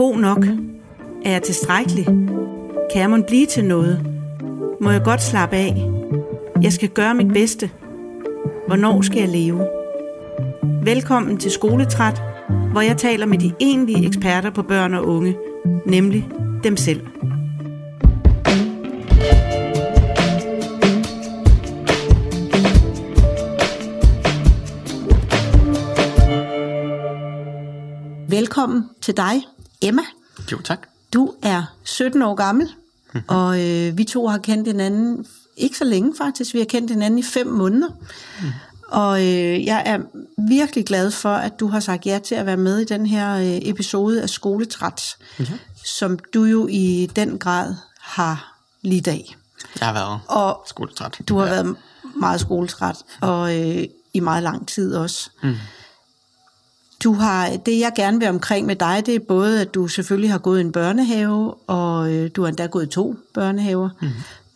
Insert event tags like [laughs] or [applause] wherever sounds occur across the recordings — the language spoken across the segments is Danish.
god nok? Er jeg tilstrækkelig? Kan jeg må blive til noget? Må jeg godt slappe af? Jeg skal gøre mit bedste. Hvornår skal jeg leve? Velkommen til Skoletræt, hvor jeg taler med de egentlige eksperter på børn og unge, nemlig dem selv. Velkommen til dig, Emma. Jo, tak. Du er 17 år gammel, mm-hmm. og øh, vi to har kendt hinanden ikke så længe faktisk. Vi har kendt hinanden i fem måneder. Mm. Og øh, jeg er virkelig glad for, at du har sagt ja til at være med i den her øh, episode af Skoletræt, mm-hmm. som du jo i den grad har lidt af. Jeg har været og skoletræt. Du har ja. været meget skoletræt, og øh, i meget lang tid også. Mm. Du har, det jeg gerne vil omkring med dig, det er både, at du selvfølgelig har gået i en børnehave, og øh, du har endda gået to børnehaver. Mm.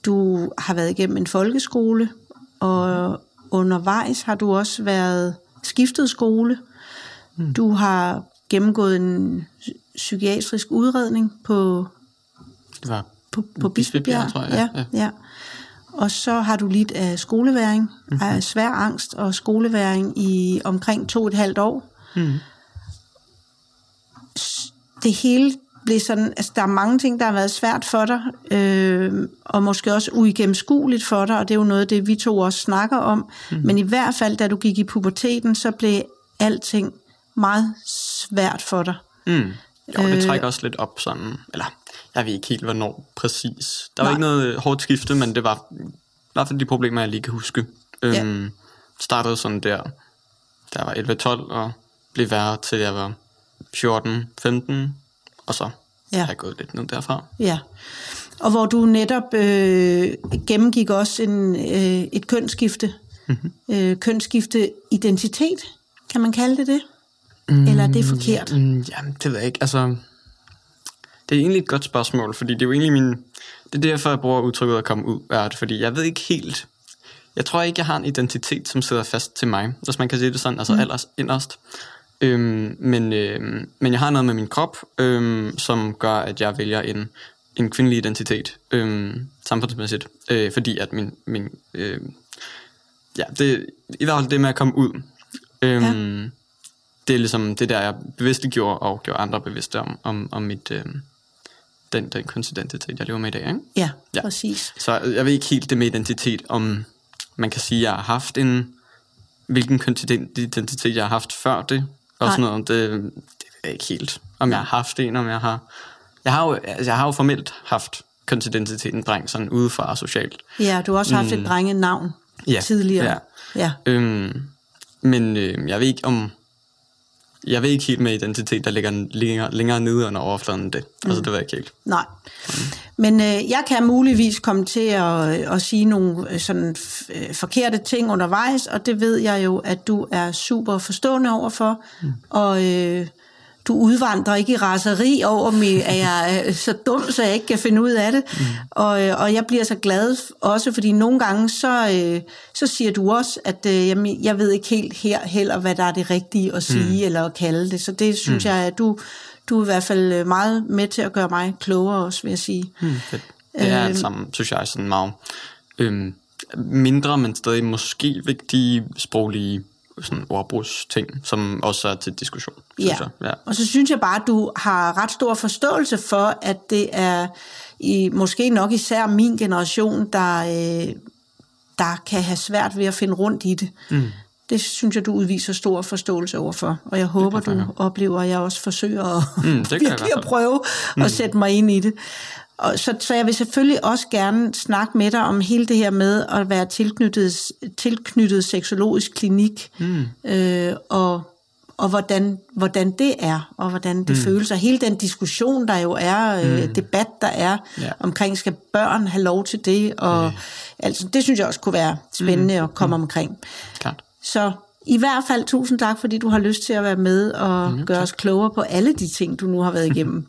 Du har været igennem en folkeskole, og undervejs har du også været skiftet skole. Mm. Du har gennemgået en psykiatrisk udredning på, det var på, på Bispebjerg, tror jeg. Ja, ja. ja. Og så har du lidt af skoleværing, mm-hmm. af svær angst og skoleværing i omkring to og et halvt år. Mm. Det hele blev sådan, altså der er mange ting, der har været svært for dig, øh, og måske også uigennemskueligt for dig, og det er jo noget af det, vi to også snakker om. Mm. Men i hvert fald, da du gik i puberteten, så blev alting meget svært for dig. Mm. Jo, det øh, trækker også lidt op sådan, eller jeg ved ikke helt, hvornår præcis. Der var nej. ikke noget hårdt skifte, men det var i hvert fald de problemer, jeg lige kan huske. Øhm, ja. Startede sådan der, der var 11-12, og blev værre til jeg var 14-15, og så ja. er jeg gået lidt ned derfra. Ja, og hvor du netop øh, gennemgik også en, øh, et kønsskifte, mm-hmm. øh, kønsskifte identitet, kan man kalde det det? Mm, Eller er det forkert? Mm, jamen, det ved jeg ikke. Altså, det er egentlig et godt spørgsmål, fordi det er jo egentlig min... Det er derfor, jeg bruger udtrykket at komme ud af det, fordi jeg ved ikke helt... Jeg tror ikke, jeg har en identitet, som sidder fast til mig, hvis man kan sige det sådan, altså mm. allers inderst. Øhm, men, øhm, men jeg har noget med min krop, øhm, som gør, at jeg vælger en, en kvindelig identitet, øhm, samfundsmæssigt, øh, fordi at min, min øh, ja, det, i hvert fald det med at komme ud, øhm, ja. det er ligesom det der, jeg bevidst gjorde, og gjorde andre bevidste om, om, om mit, øh, den, den kønsidentitet, jeg lever med i dag. Ikke? Ja, ja, præcis. Så jeg ved ikke helt det med identitet, om man kan sige, at jeg har haft en, hvilken kønsidentitet jeg har haft før det, og sådan noget, det, det ved jeg ikke helt, om jeg har haft en, om jeg har... Jeg har jo, altså, jeg har jo formelt haft kønsidentitet en dreng, sådan udefra socialt. Ja, du har også haft mm. et drengenavn ja, tidligere. Ja, ja. Øhm, men øh, jeg ved ikke om jeg ved ikke helt med identitet, der ligger længere, længere nede under overfladen end det. Altså, mm. Altså, det ved jeg ikke helt. Nej. Mm. Men øh, jeg kan muligvis komme til at, at sige nogle øh, sådan øh, forkerte ting undervejs, og det ved jeg jo, at du er super forstående overfor. Mm. Og øh, du udvandrer ikke i raseri over mig, at jeg er så dum, så jeg ikke kan finde ud af det. Mm. Og, øh, og jeg bliver så glad også, fordi nogle gange, så, øh, så siger du også, at øh, jamen, jeg ved ikke helt her heller, hvad der er det rigtige at sige mm. eller at kalde det. Så det synes mm. jeg, at du, du er i hvert fald meget med til at gøre mig klogere også, vil jeg sige. Mm, det, det er øhm, sammen, synes jeg, sådan meget øhm, mindre, men stadig måske vigtige sproglige sådan ordbrugsting, som også er til diskussion. Ja. Jeg. ja, og så synes jeg bare, at du har ret stor forståelse for, at det er i, måske nok især min generation, der, øh, der kan have svært ved at finde rundt i det. Mm. Det synes jeg, du udviser stor forståelse overfor, og jeg håber, du oplever, at jeg også forsøger at mm, virkelig at prøve mm. at sætte mig ind i det. Og så, så jeg vil selvfølgelig også gerne snakke med dig om hele det her med at være tilknyttet, tilknyttet seksologisk klinik, mm. øh, og, og hvordan, hvordan det er, og hvordan det mm. føles. Og hele den diskussion, der jo er, øh, mm. debat, der er ja. omkring, skal børn have lov til det? Og, okay. altså, det synes jeg også kunne være spændende mm. at komme mm. omkring. Klart. Så i hvert fald tusind tak, fordi du har lyst til at være med og mm, gøre tak. os klogere på alle de ting, du nu har været [laughs] igennem.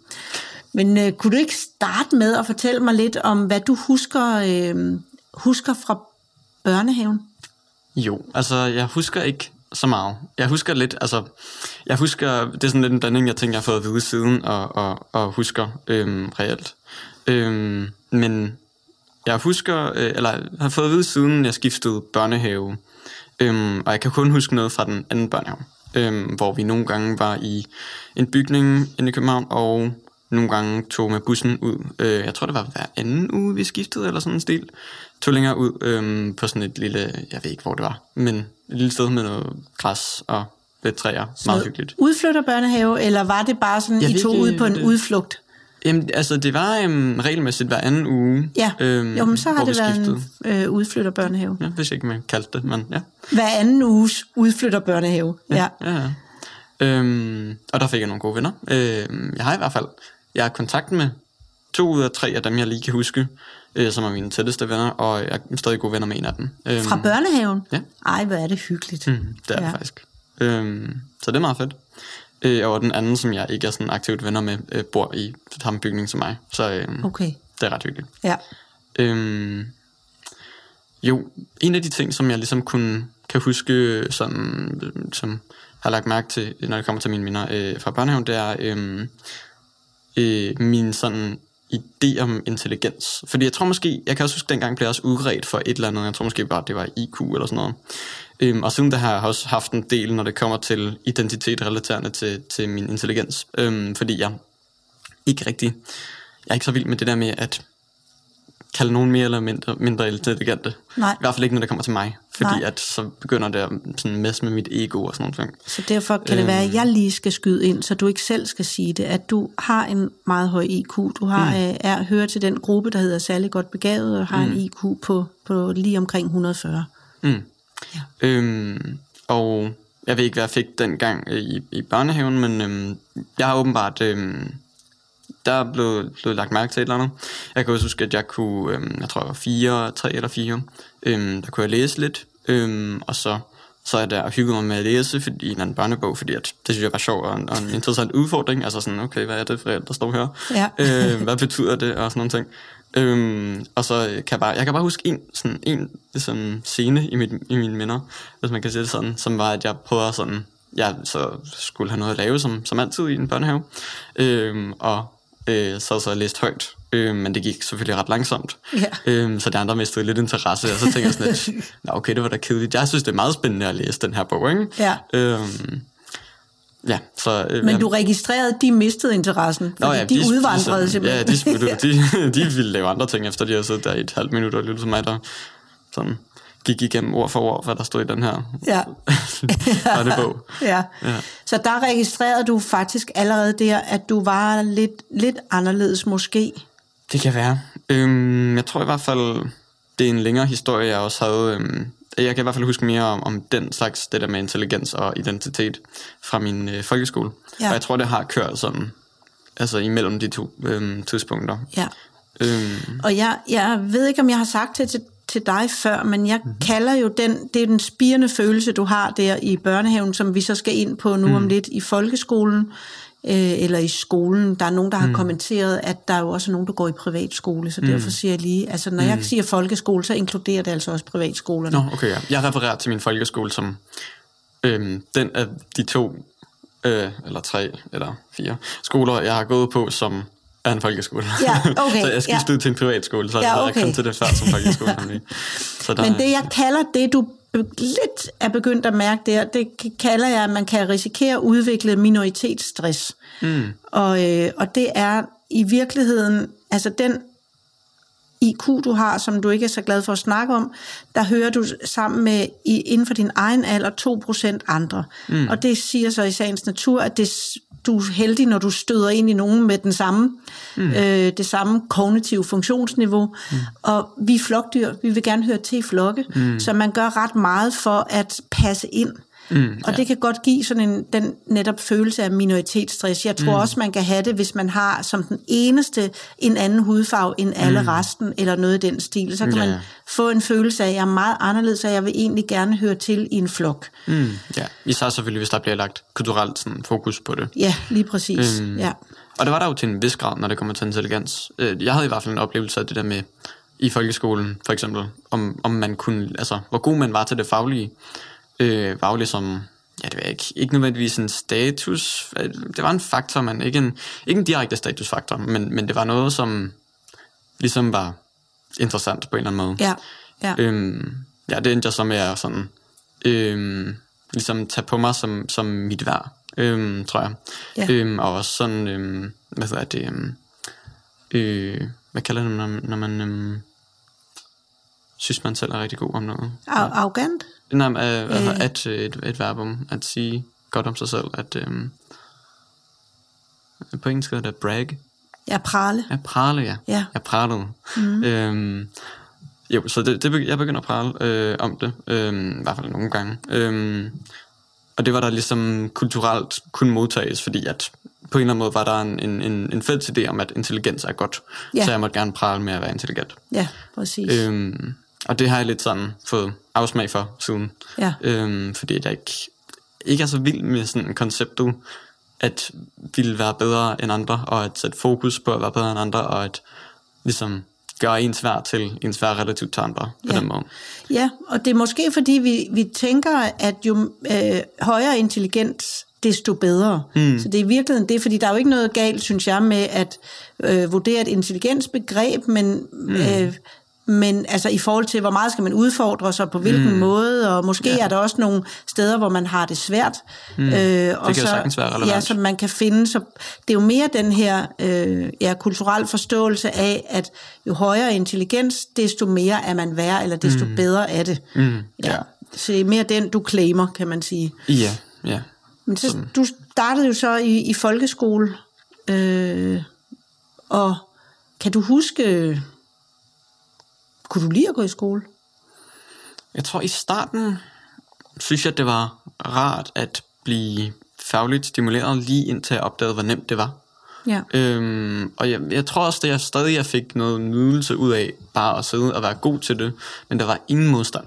Men øh, kunne du ikke starte med at fortælle mig lidt om, hvad du husker, øh, husker fra børnehaven? Jo, altså jeg husker ikke så meget. Jeg husker lidt, altså, jeg husker, det er sådan lidt en blanding, jeg tænker, jeg har fået at vide siden, og, og, og husker øhm, reelt. Øhm, men jeg husker, øh, eller har fået at vide siden, jeg skiftede børnehave, øhm, og jeg kan kun huske noget fra den anden børnehave, øhm, hvor vi nogle gange var i en bygning inde i København, og nogle gange tog med bussen ud. Øh, jeg tror, det var hver anden uge, vi skiftede, eller sådan en stil. Tog længere ud øh, på sådan et lille, jeg ved ikke, hvor det var, men et lille sted med noget græs og lidt træer. Så meget hyggeligt. udflytter børnehave, eller var det bare sådan, Jeg I tog ikke, ud på en det- udflugt? Jamen, altså, det var øhm, regelmæssigt hver anden uge. Ja, øhm, jo, men så har det været skiftede. en øh, udflytter børnehave. Ja, hvis ikke man kaldte det, men ja. Hver anden uges udflytter børnehave. Ja. ja, ja. Øhm, og der fik jeg nogle gode venner. Øhm, jeg har i hvert fald, jeg har kontakt med to ud af tre af dem, jeg lige kan huske, øh, som er mine tætteste venner, og jeg er stadig gode venner med en af dem. Øhm, Fra børnehaven? Ja. Ej, hvor er det hyggeligt. Mm, det er ja. Det faktisk. Øhm, så det er meget fedt. Øh, og den anden, som jeg ikke er sådan aktivt venner med, øh, bor i samme bygning som mig. Så øhm, Okay, det er ret hyggeligt. ja. Øhm, jo, en af de ting, som jeg ligesom kunne, kan huske, sådan, øh, som har lagt mærke til, når det kommer til mine minder øh, fra børnehaven, det er øhm, øh, min sådan idé om intelligens. Fordi jeg tror måske, jeg kan også huske, dengang blev jeg også udredt for et eller andet, jeg tror måske bare, det var IQ eller sådan noget. Øhm, og siden der har jeg også haft en del, når det kommer til identitet relaterende til, til min intelligens. Øhm, fordi jeg ikke rigtig, jeg er ikke så vild med det der med at kalde nogen mere eller mindre, mindre intelligente. Nej. I hvert fald ikke, når det kommer til mig. Fordi Nej. at så begynder det at sådan messe med mit ego og sådan noget. Så derfor kan det være, at jeg lige skal skyde ind, så du ikke selv skal sige det, at du har en meget høj IQ. Du har, mm. øh, er, hører til den gruppe, der hedder særlig godt begavet, og har mm. en IQ på, på lige omkring 140. Mm. Ja. Øhm, og jeg ved ikke, hvad jeg fik dengang øh, i, i børnehaven, men øhm, jeg har åbenbart... Øhm, der er blevet, blevet lagt mærke til et eller andet. Jeg kan også huske, at jeg kunne, øhm, jeg tror jeg var fire, tre eller fire, øhm, der kunne jeg læse lidt, øhm, og så så er der og hyggede mig med at læse fordi, i en eller anden børnebog, fordi at, det synes jeg var sjovt og en, og en interessant udfordring. Altså sådan, okay, hvad er det for der står her? Ja. [laughs] øh, hvad betyder det? Og sådan nogle ting. Øhm, og så kan jeg bare, jeg kan bare huske en, sådan, en sådan scene i, mit, i mine minder, hvis man kan sige det sådan, som var, at jeg prøvede sådan, jeg så skulle have noget at lave, som, som altid i en børnehave, øhm, og øh, så så jeg læst højt, øh, men det gik selvfølgelig ret langsomt. Ja. Øhm, så de andre mistede lidt interesse, og så tænkte jeg sådan lidt, [laughs] Nå, okay, det var da kedeligt. Jeg synes, det er meget spændende at læse den her bog, ikke? Ja. Øhm, ja, så... Øh, Men du registrerede, de mistede interessen, fordi ja, de, de udvandrede simpelthen. Ja, de, smuttede. [laughs] de, de ville lave andre ting, efter de havde siddet der i et halvt minut og lyttet til mig, der sådan gik igennem ord for ord, hvad der stod i den her Ja. [laughs] børnebog. [laughs] ja. Ja. Så der registrerede du faktisk allerede der, at du var lidt, lidt anderledes måske. Det kan være. Øhm, jeg tror i hvert fald, det er en længere historie, jeg også havde. Øhm, jeg kan i hvert fald huske mere om, om den slags, det der med intelligens og identitet fra min øh, folkeskole. Ja. Og jeg tror, det har kørt sådan, altså imellem de to øhm, tidspunkter. Ja. Øhm, Og jeg, jeg ved ikke, om jeg har sagt det til, til dig før, men jeg mm-hmm. kalder jo den, det er den spirende følelse, du har der i børnehaven, som vi så skal ind på nu mm. om lidt i folkeskolen, øh, eller i skolen. Der er nogen, der har mm. kommenteret, at der er jo også nogen, der går i privatskole, så mm. derfor siger jeg lige, altså når mm. jeg siger folkeskole, så inkluderer det altså også privatskolerne. Nå, okay, ja. Jeg refererer til min folkeskole som øhm, den af de to, øh, eller tre, eller fire skoler, jeg har gået på, som er en folkeskole. Ja, okay, [laughs] så jeg skiftede ja. til en privatskole, så Ja, jeg okay. kom til det før som folkeskole. nemlig. Så der, Men det, jeg kalder det, du lidt er begyndt at mærke der, det kalder jeg, at man kan risikere at udvikle minoritetsstress. Mm. Og, øh, og det er i virkeligheden, altså den IQ, du har, som du ikke er så glad for at snakke om, der hører du sammen med, i, inden for din egen alder, 2% andre. Mm. Og det siger så i sagens natur, at det, du er heldig, når du støder ind i nogen med den samme, mm. øh, det samme kognitive funktionsniveau. Mm. Og vi er flokdyr, vi vil gerne høre til i flokke, mm. så man gør ret meget for at passe ind. Mm, og det kan godt give sådan en den netop følelse af minoritetsstress. Jeg tror mm. også, man kan have det, hvis man har som den eneste en anden hudfarve end alle mm. resten, eller noget i den stil. Så kan Ja, man ja. få en følelse af, at jeg er meget anderledes, og jeg vil egentlig gerne høre til i en flok. Mm, ja, især selvfølgelig, hvis der bliver lagt kulturelt sådan, fokus på det. Ja, lige præcis. Øhm, Ja. Og det var der jo til en vis grad, når det kommer til intelligens. Øh, Jeg havde i hvert fald en oplevelse af det der med, i folkeskolen for eksempel, om, om man kunne, altså hvor god man var til det faglige, øh, faglige som ja, det var ikke, ikke nødvendigvis en status, det var en faktor, men ikke en, ikke en direkte statusfaktor, men, men det var noget, som ligesom var interessant på en eller anden måde. Ja, ja. Øhm, ja, det endte jeg så med at sådan, øhm, ligesom tage på mig som, som mit værd, øhm, tror jeg. Ja. Øhm, og også sådan, øhm, hvad hedder det, øhm, øh, hvad kalder det, når, når man øhm, synes, man selv er rigtig god om noget? Ar- arrogant? Nej, øh, Øh. øh. at øh, et, et verbum, at sige godt om sig selv, at øhm, på engelsk hedder det brag. Ja, prale. Ja, prale, ja. Ja. Jeg pralede. Mm. Øhm, jo, så det, det, jeg begynder at prale øh, om det, øhm, i hvert fald nogle gange. Øhm, og det var der ligesom kulturelt kunne modtages, fordi at på en eller anden måde var der en, en, en, en fælles idé om, at intelligens er godt. Ja. Så jeg måtte gerne prale med at være intelligent. Ja, præcis. Øhm, og det har jeg lidt sådan fået afsmag for siden. Ja. Øhm, fordi jeg ikke, ikke er så vild med sådan konceptet, at ville være bedre end andre, og at sætte fokus på at være bedre end andre, og at ligesom gøre ens værd til ens værd relativt til andre på Ja. den måde. Ja, og det er måske fordi, vi, vi tænker, at jo øh, højere intelligens, desto bedre. Mm. Så det er i virkeligheden det, fordi der er jo ikke noget galt, synes jeg, med at øh, vurdere et intelligensbegreb, men, mm. øh, men altså i forhold til, hvor meget skal man udfordre sig, på hvilken mm. måde, og måske ja. er der også nogle steder, hvor man har det svært. Mm. Øh, og kan jo sagtens være relevant. Ja, som man kan finde. Så det er jo mere den her øh, ja, kulturel forståelse af, at jo højere intelligens, desto mere er man værd, eller desto mm. bedre er det. Mm, ja. Så det er mere den, du claimer, kan man sige. Ja, ja. Men så, du startede jo så i, i folkeskole, øh, og kan du huske, kunne du lide at gå i skole? Jeg tror i starten, synes jeg, det var rart at blive fagligt stimuleret, lige indtil jeg opdagede, hvor nemt det var. Ja. Øhm, og jeg, jeg tror også, at jeg stadig jeg fik noget nydelse ud af bare at sidde og være god til det, men der var ingen modstand.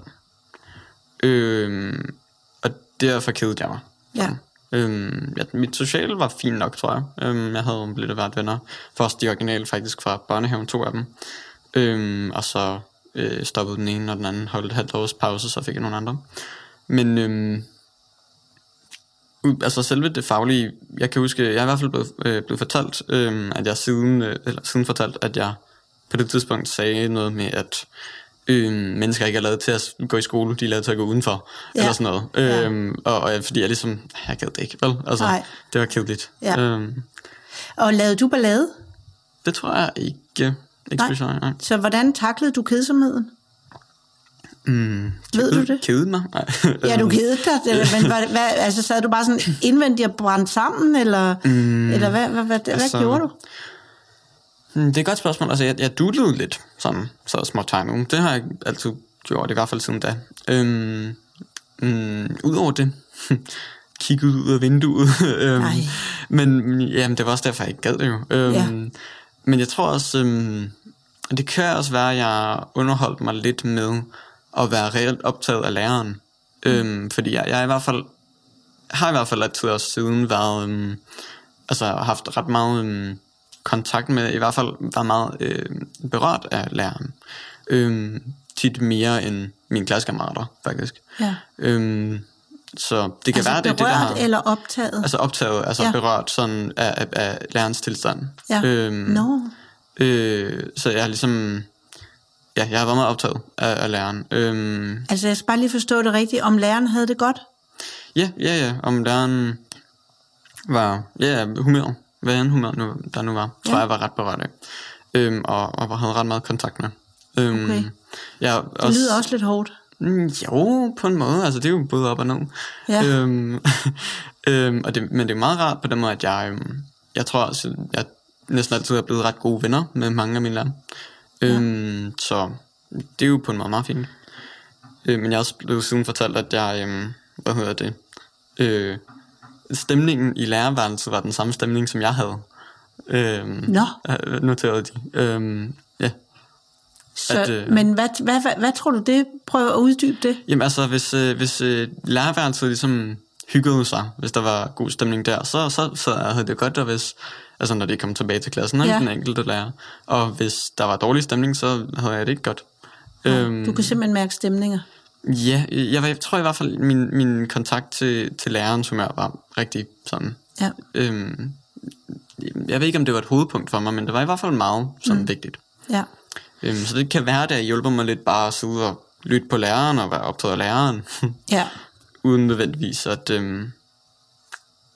Øhm, og derfor kedede jeg mig. Ja. Øhm, ja, mit sociale var fint nok, tror jeg. Øhm, jeg havde lidt af hvert venner. Først de originale faktisk fra børnehaven, to af dem. Øhm, og så øh, stoppede den ene, og den anden holdt halvt års pause, så fik jeg nogle andre. Men øhm, altså selve det faglige, jeg kan huske, jeg er i hvert fald blevet, øh, blevet fortalt, øh, at jeg siden, øh, eller siden fortalt, at jeg på det tidspunkt sagde noget med, at øh, mennesker ikke er lavet til at gå i skole, de er lavet til at gå udenfor, Ja. eller sådan noget. Ja. Øh, og, og fordi jeg ligesom, jeg gad det ikke, vel? Altså, Nej. det var kedeligt. Ja. Øh, Og lavede du ballade? det tror jeg ikke, ikke Nej. specielt, nej. Så hvordan taklede du kedsomheden? Mm, Ved du det? Kede mig? [laughs] Ja, du kedede dig, [laughs] men hvad, hvad, altså, sad du bare sådan indvendigt og brændte sammen, eller, mm, eller hvad, hvad, hvad, hvad altså- gjorde du? Hmm, Det er et godt spørgsmål. Altså, jeg, jeg doodlede lidt sådan, så små tegninger. Det har jeg altid gjort, i hvert fald siden da. Øhm, mm, Udover det, [laughs] kiggede ud af vinduet. øhm, men jamen, det var også derfor, jeg ikke gad det jo. Øhm, Ja. Men jeg tror også, øhm, det kan også være, at jeg underholdt mig lidt med at være reelt optaget af læreren. Mm. Øhm, fordi jeg, jeg i hvert fald har i hvert fald altid også siden været, øhm, altså haft ret meget øhm, kontakt med, i hvert fald været meget øh, berørt af læreren. Øhm, tit mere end mine klassekammerater, faktisk. Ja. Øhm, så det kan Altså være, det er det, der har... eller optaget? Altså optaget, altså Ja. berørt sådan af, af, af lærerens tilstand. ja. Øhm, Nå. Øh, så jeg har ligesom... Ja, jeg har været meget optaget af, af læreren. Øhm, Altså, jeg skal bare lige forstå det rigtigt. Om læreren havde det godt? Ja, ja, ja. Om læreren var ja, humør, hvad end humør nu, der nu var, tror Ja. jeg var ret berørt af. Øhm, og, og havde ret meget kontakt med. Øhm, Okay. Ja, Det lyder også lidt hårdt. Mm, Jo, på en måde. Altså, det er jo både op og ned. Ja. Øhm, [laughs] øhm, og det, men det er meget rart på den måde, at jeg, øhm, jeg tror også, jeg næsten altid er blevet ret gode venner med mange af mine lærere. Øhm, så det er jo på en måde meget fint. Øh, men jeg er også blevet siden fortalt, at jeg, øhm, hvad hedder det, øh, stemningen i lærerværelset var den samme stemning, som jeg havde. Øhm, Nå. øh, Noterede de. Øhm, ja. Så, At, øh, men hvad, hvad, hvad, hvad tror du det? Prøv at uddybe det. Jamen altså, hvis, øh, hvis øh, lærerværelset ligesom hyggede sig, hvis der var god stemning der, så, så, så havde det godt, og hvis, altså når de kom tilbage til klassen, Ja. den enkelte lærer. Og hvis der var dårlig stemning, så havde jeg det ikke godt. Øhm, Du kan simpelthen mærke stemninger. Ja, jeg, jeg tror i hvert fald, min, min kontakt til, til lærerens humør var rigtig sådan... Ja. Øhm, jeg ved ikke, om det var et hovedpunkt for mig, men det var i hvert fald meget sådan mm. vigtigt. Ja. Øhm, så det kan være, at det hjælper mig lidt bare at sidde og lytte på læreren og være optaget af læreren, Ja. [laughs] uden nødvendigvis at øhm,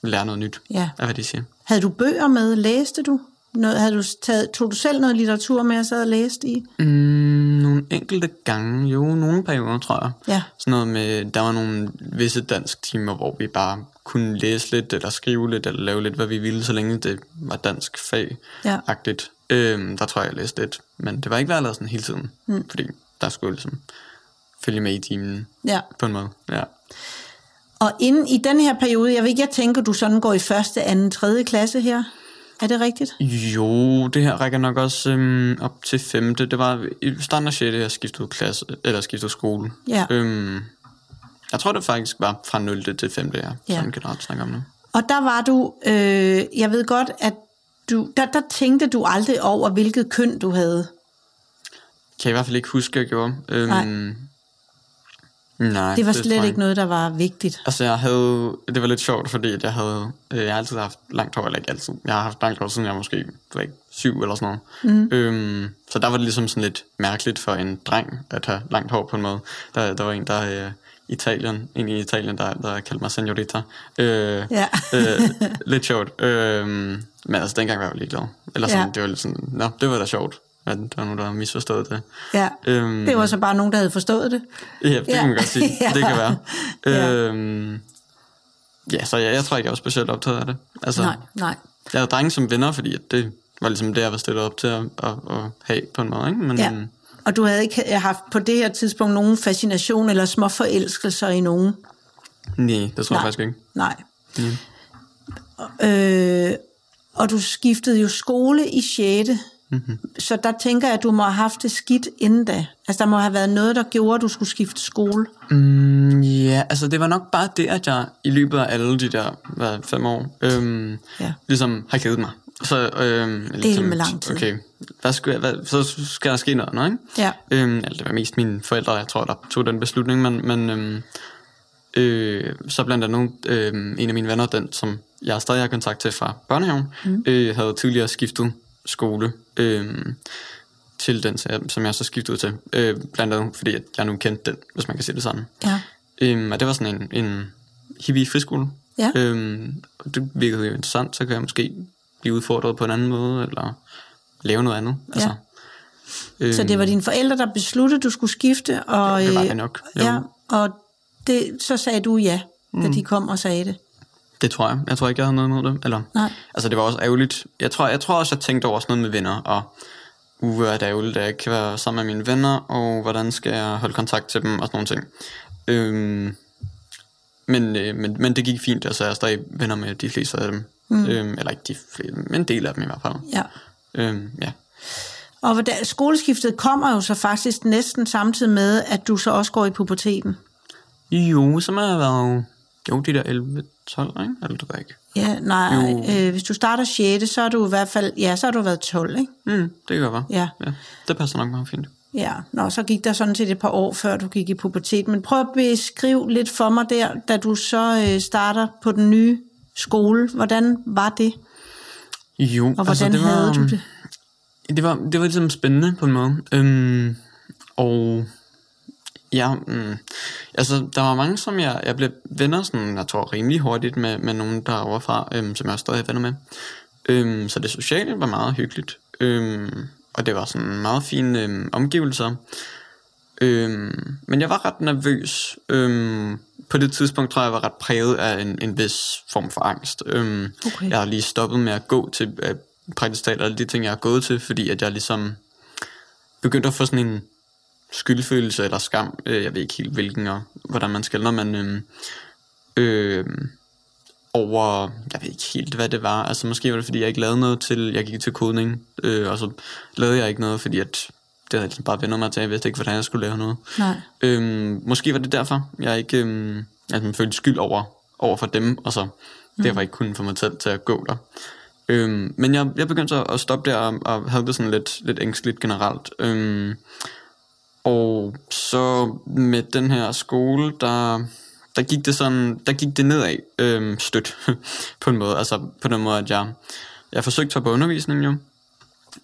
lære noget nyt Ja. af, hvad de siger. Havde du bøger med? Læste du? Noget, havde du taget, tog du selv noget litteratur med og sad og læste i? Mm, nogle enkelte gange, jo, nogle perioder, tror jeg. Ja. Sådan noget med, der var nogle visse dansk timer, hvor vi bare kunne læse lidt, eller skrive lidt, eller lave lidt, hvad vi ville, så længe det var dansk fag-agtigt. Øhm, der tror jeg, jeg læste lidt. Men det var ikke, hvad jeg lavede sådan hele tiden. Mm. Fordi der skulle ligesom følge med i timen Ja. på en måde. Ja. Og inden i den her periode, jeg ved ikke, jeg tænker, du sådan går i første, anden, tredje klasse her. Er det rigtigt? Jo, det her rækker nok også øhm, op til femte. Det var i starten af 6. jeg skiftede klasse, eller skiftede skole. Ja. Øhm, jeg tror, det faktisk var fra 0. til 5. jeg Ja. sådan generelt snakker om nu. Og der var du, øh, jeg ved godt, at du, der, der tænkte du aldrig over, hvilket køn du havde. Kan jeg i hvert fald ikke huske, at jeg gjorde. Øhm, Nej. Nej, Det var slet ikke noget, der var vigtigt. Altså jeg havde, det var lidt sjovt, fordi at jeg havde, øh, jeg har altid haft langt hår, eller ikke altid, jeg har haft langt hår, siden jeg måske, var ikke syv eller sådan noget. Mm. Øhm, så der var det ligesom sådan lidt mærkeligt for en dreng at have langt hår på en måde. Der, der var en, der øh, Italien, en i Italien, der, der kaldte mig senorita. Øh, Ja. øh, lidt sjovt. Øh, men altså dengang var jeg jo ligeglad. Eller sådan, ja. det var lidt sådan, nå, det var da sjovt. At der var nogen, der havde misforstået det. Ja. Øhm, Det var så bare nogen, der havde forstået det. Ja, det Ja. kan man godt sige. Ja. [laughs] Det kan være. Øhm, ja, så jeg, jeg tror ikke, jeg var specielt optaget af det. Altså, Nej, nej. Jeg havde drenge som venner, fordi det var ligesom det, jeg var stillet op til at, at, at have på en måde. Ikke? Men, Ja. Og du havde ikke haft på det her tidspunkt nogen fascination eller små forelskelser i nogen? Nej, det tror Nej. jeg faktisk ikke. Nej. Øh, og du skiftede jo skole i 6. Mm-hmm. Så der tænker jeg, at du må have haft det skidt inden da. Altså der må have været noget, der gjorde, at du skulle skifte skole. Mm, ja, altså det var nok bare det, at jeg i løbet af alle de der hvad, fem år, øhm, Ja. ligesom har kedet mig. Så, øhm, Del med lang tid. Okay, hvad skal, jeg- hvad, så skal der ske noget, ikke? Ja. Øhm, eller det var mest mine forældre, jeg tror, der tog den beslutning, men, men øhm, øh, så blandt andet øh, en af mine venner, den som jeg stadig har kontakt til fra børnehaven, mm. øh, havde tidligere skiftet skole øh, til den, som- som jeg så skiftede til. Øh, blandt andet fordi, at jeg nu kendte den, hvis man kan sige det sådan. Ja. Øhm, og det var sådan en, en hippie friskole. Ja. Øhm, og det virkede jo interessant, så kan jeg måske blive udfordret på en anden måde, eller lave noget andet. Altså, øhm, Så det var dine forældre, der besluttede, du skulle skifte? Og, det var øh, det nok, jo. Ja, og det, så sagde du ja, da de kom og sagde det. Det tror jeg. Jeg tror ikke, jeg havde noget imod det. Eller, Nej. Altså, det var også ærgerligt. Jeg tror, jeg tror også, jeg tænkte over sådan noget med venner, og uh, hvor er det ærgerligt, at jeg ikke kan være sammen med mine venner, og hvordan skal jeg holde kontakt til dem, og sådan nogle ting. Øhm, men, øh, men, men det gik fint, altså jeg er stadig venner med de fleste af dem. Mm. Øhm, eller ikke de fleste, men en del af dem i hvert fald. Ja. Øhm, ja. Og hvordan, skoleskiftet kommer jo så faktisk næsten samtidig med, at du så også går i puberteten. Jo, jeg have været, jo, de der 11-12, ikke? Eller det var ikke. Ja, nej, Jo. øh, hvis du starter 6., så er du i hvert fald, ja, så har du været 12, ikke? Mm, det godt være. Ja. ja. Det passer nok meget fint. Ja, Nå, så gik der sådan set et par år, før du gik i pubertet. Men prøv at beskrive lidt for mig der, da du så øh, starter på den nye skole. Hvordan var det, Jo, og hvordan altså, havde du det? Det var, det var ligesom spændende på en måde. Øhm, og ja, mm, altså der var mange, som jeg, jeg blev venner sådan, jeg tror rimelig hurtigt med, med nogen der overfra, øhm, som jeg stadig er venner med. Øhm, så det sociale var meget hyggeligt. Øhm, og det var sådan meget fine øhm, omgivelser. Øhm, men jeg var ret nervøs. Øhm, på det tidspunkt tror jeg, jeg var ret præget af en, en vis form for angst. Øhm, Okay. Jeg har lige stoppet med at gå til øh, praktisk talt alle de ting, jeg har gået til, fordi at jeg ligesom begyndte at få sådan en skyldfølelse eller skam. Øh, jeg ved ikke helt hvilken og hvordan man skældner, men øh, øh, over, jeg ved ikke helt, hvad det var. Altså måske var det, fordi jeg ikke lavede noget til, jeg gik til kodning, øh, og så lavede jeg ikke noget, fordi at det havde jeg ligesom bare vendt mig til, jeg vidste ikke, hvordan jeg skulle lave noget. Nej. Øhm, måske var det derfor, jeg ikke øhm, altså, følte skyld over, over for dem, og så derfor ikke kunne få mig selv til at gå der. Øhm, men jeg, jeg begyndte så at stoppe der og, og havde det sådan lidt, lidt ængstligt generelt. Øhm, Og så med den her skole, der, der gik det sådan, der gik det nedad øhm, stødt [laughs] på en måde. Altså på den måde, at jeg, jeg forsøgte på undervisning jo.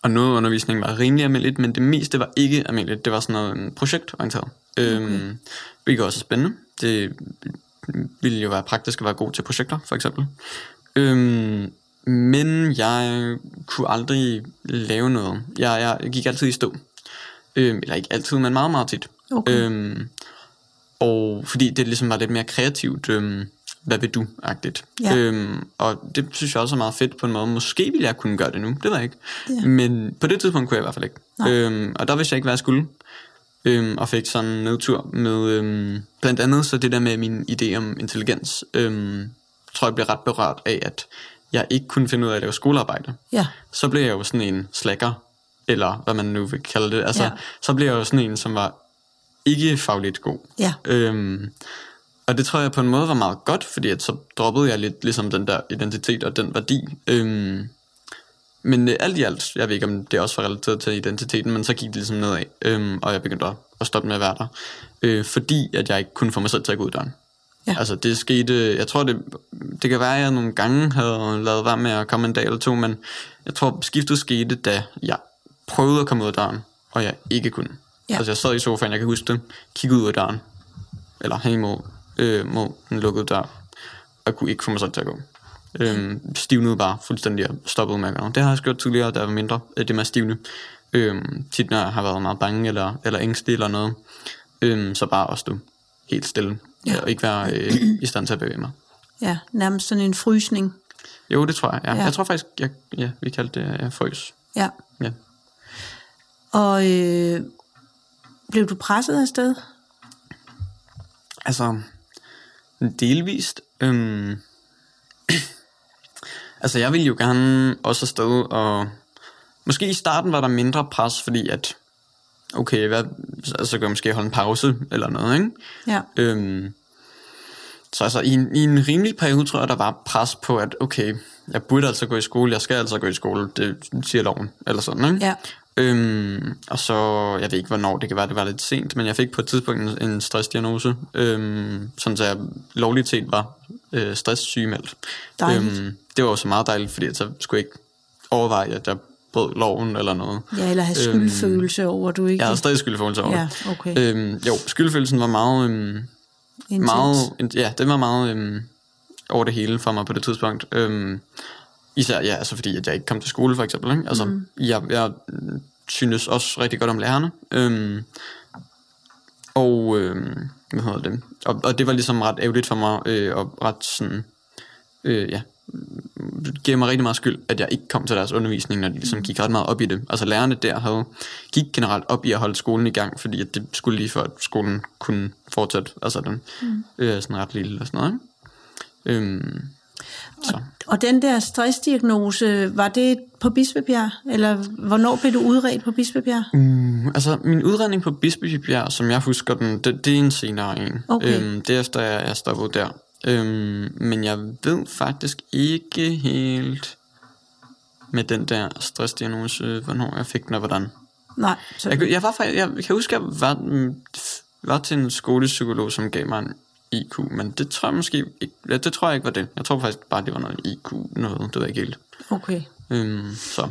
Og noget undervisning var rimelig almindeligt, men det meste var ikke almindeligt. Det var sådan noget um, projektorienteret. Okay. Øhm, hvilket også er spændende. Det ville jo være praktisk at være god til projekter, for eksempel. Øhm, men jeg kunne aldrig lave noget. Jeg, jeg gik altid i stå. Øhm, eller ikke altid, men meget, meget tit. Okay. Øhm, og fordi det ligesom var lidt mere kreativt, øhm, hvad vil du-agtigt. Ja. Øhm, og det synes jeg også er meget fedt på en måde. Måske ville jeg kunne gøre det nu, det ved jeg ikke. Ja. Men på det tidspunkt kunne jeg i hvert fald ikke. Nej. Øhm, og der vidste jeg ikke, hvad jeg skulle. Øhm, og fik sådan en nedtur med øhm, blandt andet så det der med min idé om intelligens. Øhm, tror jeg blev ret berørt af, at jeg ikke kunne finde ud af at lave skolearbejde. Ja, Så blev jeg jo sådan en slacker, eller hvad man nu vil kalde det. Altså, Ja. så blev jeg jo sådan en, som var ikke fagligt god. ja, Øhm, og det tror jeg på en måde var meget godt, fordi at så droppede jeg lidt ligesom den der identitet og den værdi. Øhm, men øh, alt i alt, jeg ved ikke om det også var relateret til identiteten, men så gik det ligesom nedad, øhm, og jeg begyndte at, at stoppe med at være der. Øh, fordi at jeg ikke kunne få mig selv til at gå ud døren. Ja. Altså det skete, jeg tror det, det kan være at jeg nogle gange havde lavet være med at komme en dag eller to, men jeg tror skiftet skete, da jeg prøvede at komme ud af døren, og jeg ikke kunne. Ja. Altså jeg sad i sofaen, jeg kan huske det, kiggede ud af døren, eller hen mod, øh, mod den lukkede dør, og kunne ikke få mig selv til at gå. Øhm, stivnede bare fuldstændig og stoppede med at gøre noget. Det har jeg også gjort tidligere, da jeg var mindre, øh, det med at stivne. Øhm, tit når jeg har været meget bange eller, eller ængstelig eller noget, øhm, så bare at stå helt stille, Ja. og ikke være øh, i stand til at bevæge mig. ja, nærmest sådan en frysning. Jo, det tror jeg. Ja. Ja. Jeg tror faktisk, jeg, ja, vi kaldte det ja, frøs. Ja, Ja. Og øh, blev du presset afsted? Altså, delvist. Øhm, [clears throat] altså, jeg ville jo gerne også afsted, og måske i starten var der mindre pres, fordi at, okay, hvad, altså, så kan jeg måske holde en pause eller noget, ikke? Ja, Øhm, så altså, i en, i en rimelig periode, tror jeg, der var pres på, at okay, jeg burde altså gå i skole, jeg skal altså gå i skole, det siger loven, eller sådan, ikke? ja, Øhm, og så, jeg ved ikke hvornår, det kan være, det var lidt sent, men jeg fik på et tidspunkt en, en stressdiagnose, øhm, sådan så jeg lovligt set var øh, stresssygemeldt. Dejligt. det var jo så meget dejligt, fordi så skulle jeg ikke overveje, at jeg brød loven eller noget. ja, eller have skyldfølelse over, du ikke? Jeg havde stadig skyldfølelse over Ja, okay. Øhm, jo, skyldfølelsen var meget, øhm, Intens. meget, ja, det var meget øhm, over det hele for mig på det tidspunkt. Øhm, især, ja, altså fordi at jeg ikke kom til skole, for eksempel. Ikke? Altså, mm. jeg, jeg mm, synes også rigtig godt om lærerne. Øhm, og, øhm, hvad hedder det? Og, og det var ligesom ret ærgerligt for mig, øh, og ret sådan, øh, ja, det giver mig rigtig meget skyld, at jeg ikke kom til deres undervisning, når de ligesom gik ret meget op i det. Altså lærerne der havde, gik generelt op i at holde skolen i gang, fordi at det skulle lige for, at skolen kunne fortsætte. Altså den mm. øh, sådan ret lille og sådan noget. Ikke? Øhm, så. Og den der stressdiagnose, var det på Bispebjerg? Eller hvornår blev du udredt på Bispebjerg? Mm, altså min udredning på Bispebjerg, som jeg husker den, det, det er en senere en. Okay. Øhm, det er efter jeg er stoppet der. Øhm, men jeg ved faktisk ikke helt med den der stressdiagnose, hvornår jeg fik den og hvordan. Nej, så, Jeg, jeg var faktisk, jeg kan huske, at jeg var, mm, var til en skolepsykolog, som gav mig en IQ, men det tror jeg måske ikke, ja, det tror jeg ikke var det. Jeg tror faktisk bare, det var noget IQ, noget, det ved jeg ikke helt. okay. Øhm, så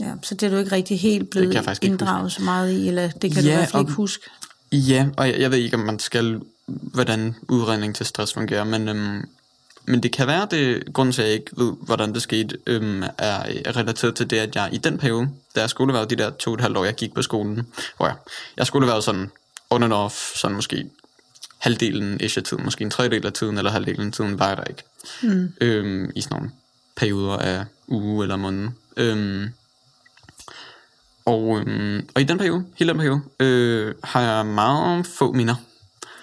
Ja, så det er du ikke rigtig helt blevet kan inddraget så meget i, eller det kan du i Ja, hvert fald ikke huske. Ja, og jeg, jeg ved ikke, om man skal, hvordan udredning til stress fungerer, men, øhm, men det kan være, det grunden til, at jeg ikke ved, hvordan det skete, øhm, er er relateret til det, at jeg i den periode, da jeg skulle være de der to og et halvt år, jeg gik på skolen, hvor jeg, jeg skulle være sådan on and off, sådan måske halvdelen af tiden, måske en tredjedel af tiden, eller halvdelen af tiden var jeg der ikke. Mm. Øhm, I sådan nogle perioder af uge eller måned. Øhm, og, øhm, og i den periode, hele den periode, øh, har jeg meget få minder.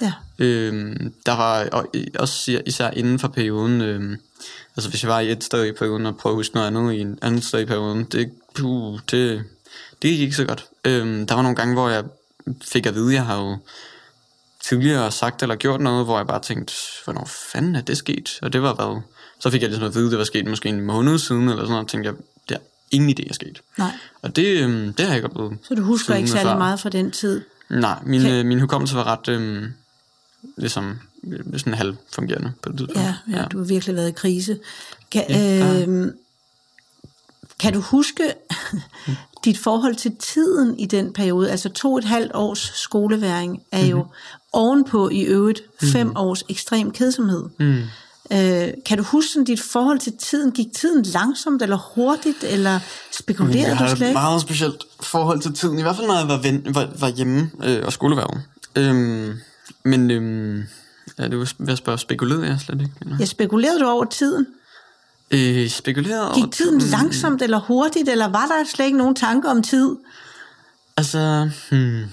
Ja, Øhm, der var og også især inden for perioden, øhm, altså hvis jeg var i et sted i perioden og prøvede at huske noget andet i en anden sted i perioden, det, puh, det, det gik ikke så godt. Øhm, der var nogle gange, hvor jeg fik at vide, at jeg har jo tidligere sagt eller gjort noget, hvor jeg bare tænkte, hvornår fanden er det sket? Og det var hvad? Så fik jeg ligesom at vide, det var sket måske en måned siden, eller sådan noget, og tænkte jeg, det er ingen idé er sket. nej. Og det, øhm, det har jeg ikke oplevet. Så du husker ikke særlig før. meget fra den tid? Nej, min, Kan- øh, min hukommelse var ret øhm, ligesom øh, sådan halvfungerende på det tidspunkt. Ja, ja, du har virkelig været i krise. Kan, Ja, ja, der- øh, kan du huske [laughs] dit forhold til tiden i den periode? Altså to og et halvt års skoleværing er jo Mhm. Ovenpå i øvrigt fem års ekstrem kedsomhed. Mm. Øh, kan du huske sådan, dit forhold til tiden? Gik tiden langsomt eller hurtigt, eller spekulerede Jeg du har slet et ikke? meget specielt forhold til tiden, i hvert fald når jeg var, ven, var, var hjemme øh, og skoleværv. Øhm, men øhm, ja, det var ved at spørge, spekulerede jeg slet ikke? Eller? Ja, spekulerede du over tiden? Øh, spekulerede over Gik tiden langsomt eller hurtigt, eller var der slet ikke nogen tanker om tid? Altså, hmm.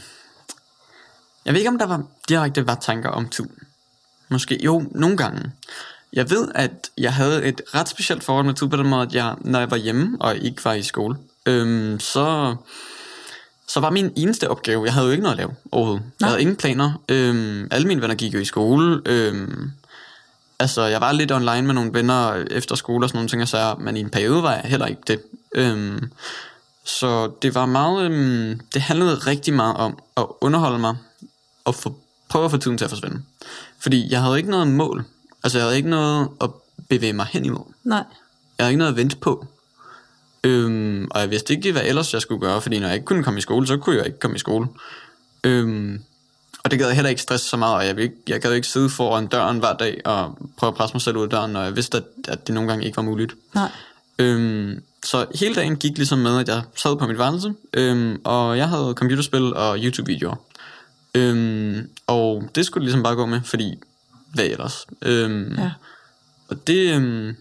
Jeg ved ikke, om der var direkte var tanker om tid. Måske, jo, nogle gange. Jeg ved, at jeg havde et ret specielt forhold med tid på den måde, at jeg, når jeg var hjemme og ikke var i skole, øhm, så, så var min eneste opgave, jeg havde jo ikke noget at lave overhovedet. Jeg havde ingen planer. Øhm, alle mine venner gik jo i skole. Øhm, altså, jeg var lidt online med nogle venner efter skole og sådan nogle ting, og så, men i en periode var jeg heller ikke det. Øhm, så det var meget, øhm, det handlede rigtig meget om at underholde mig og få, prøve at få tiden til at forsvinde. Fordi jeg havde ikke noget mål. Altså jeg havde ikke noget at bevæge mig hen imod. Nej. Jeg havde ikke noget at vente på. Øhm, og jeg vidste ikke, hvad ellers jeg skulle gøre, fordi når jeg ikke kunne komme i skole, så kunne jeg ikke komme i skole. Øhm, og det gad jeg heller ikke stresse så meget, og jeg, ikke, jeg gad ikke sidde foran døren hver dag og prøve at presse mig selv ud af døren, når jeg vidste, at, at det nogle gange ikke var muligt. Nej. Øhm, så hele dagen gik ligesom med, at jeg sad på mit værelse, øhm, og jeg havde computerspil og YouTube-videoer. Øhm, og det skulle det ligesom bare gå med, fordi hvad ellers? Øhm, Ja. Og det, øhm,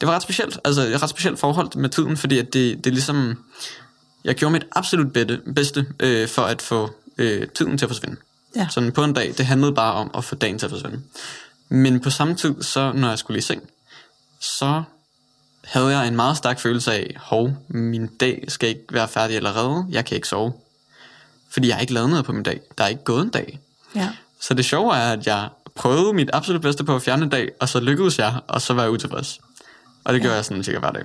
det var ret specielt, altså et ret specielt forhold med tiden, fordi at det, det ligesom, jeg gjorde mit absolut bedste, bedste øh, for at få øh, tiden til at forsvinde. Ja. Sådan på en dag, det handlede bare om at få dagen til at forsvinde. Men på samme tid, så når jeg skulle i seng, så havde jeg en meget stærk følelse af, hov, min dag skal ikke være færdig allerede, jeg kan ikke sove. Fordi jeg har ikke lavet noget på min dag. Der er ikke gået en dag. Ja. Så det sjove er, at jeg prøvede mit absolut bedste på at fjerne en dag, og så lykkedes jeg, og så var jeg utilfreds. Og det gjorde jeg sådan cirka hver dag.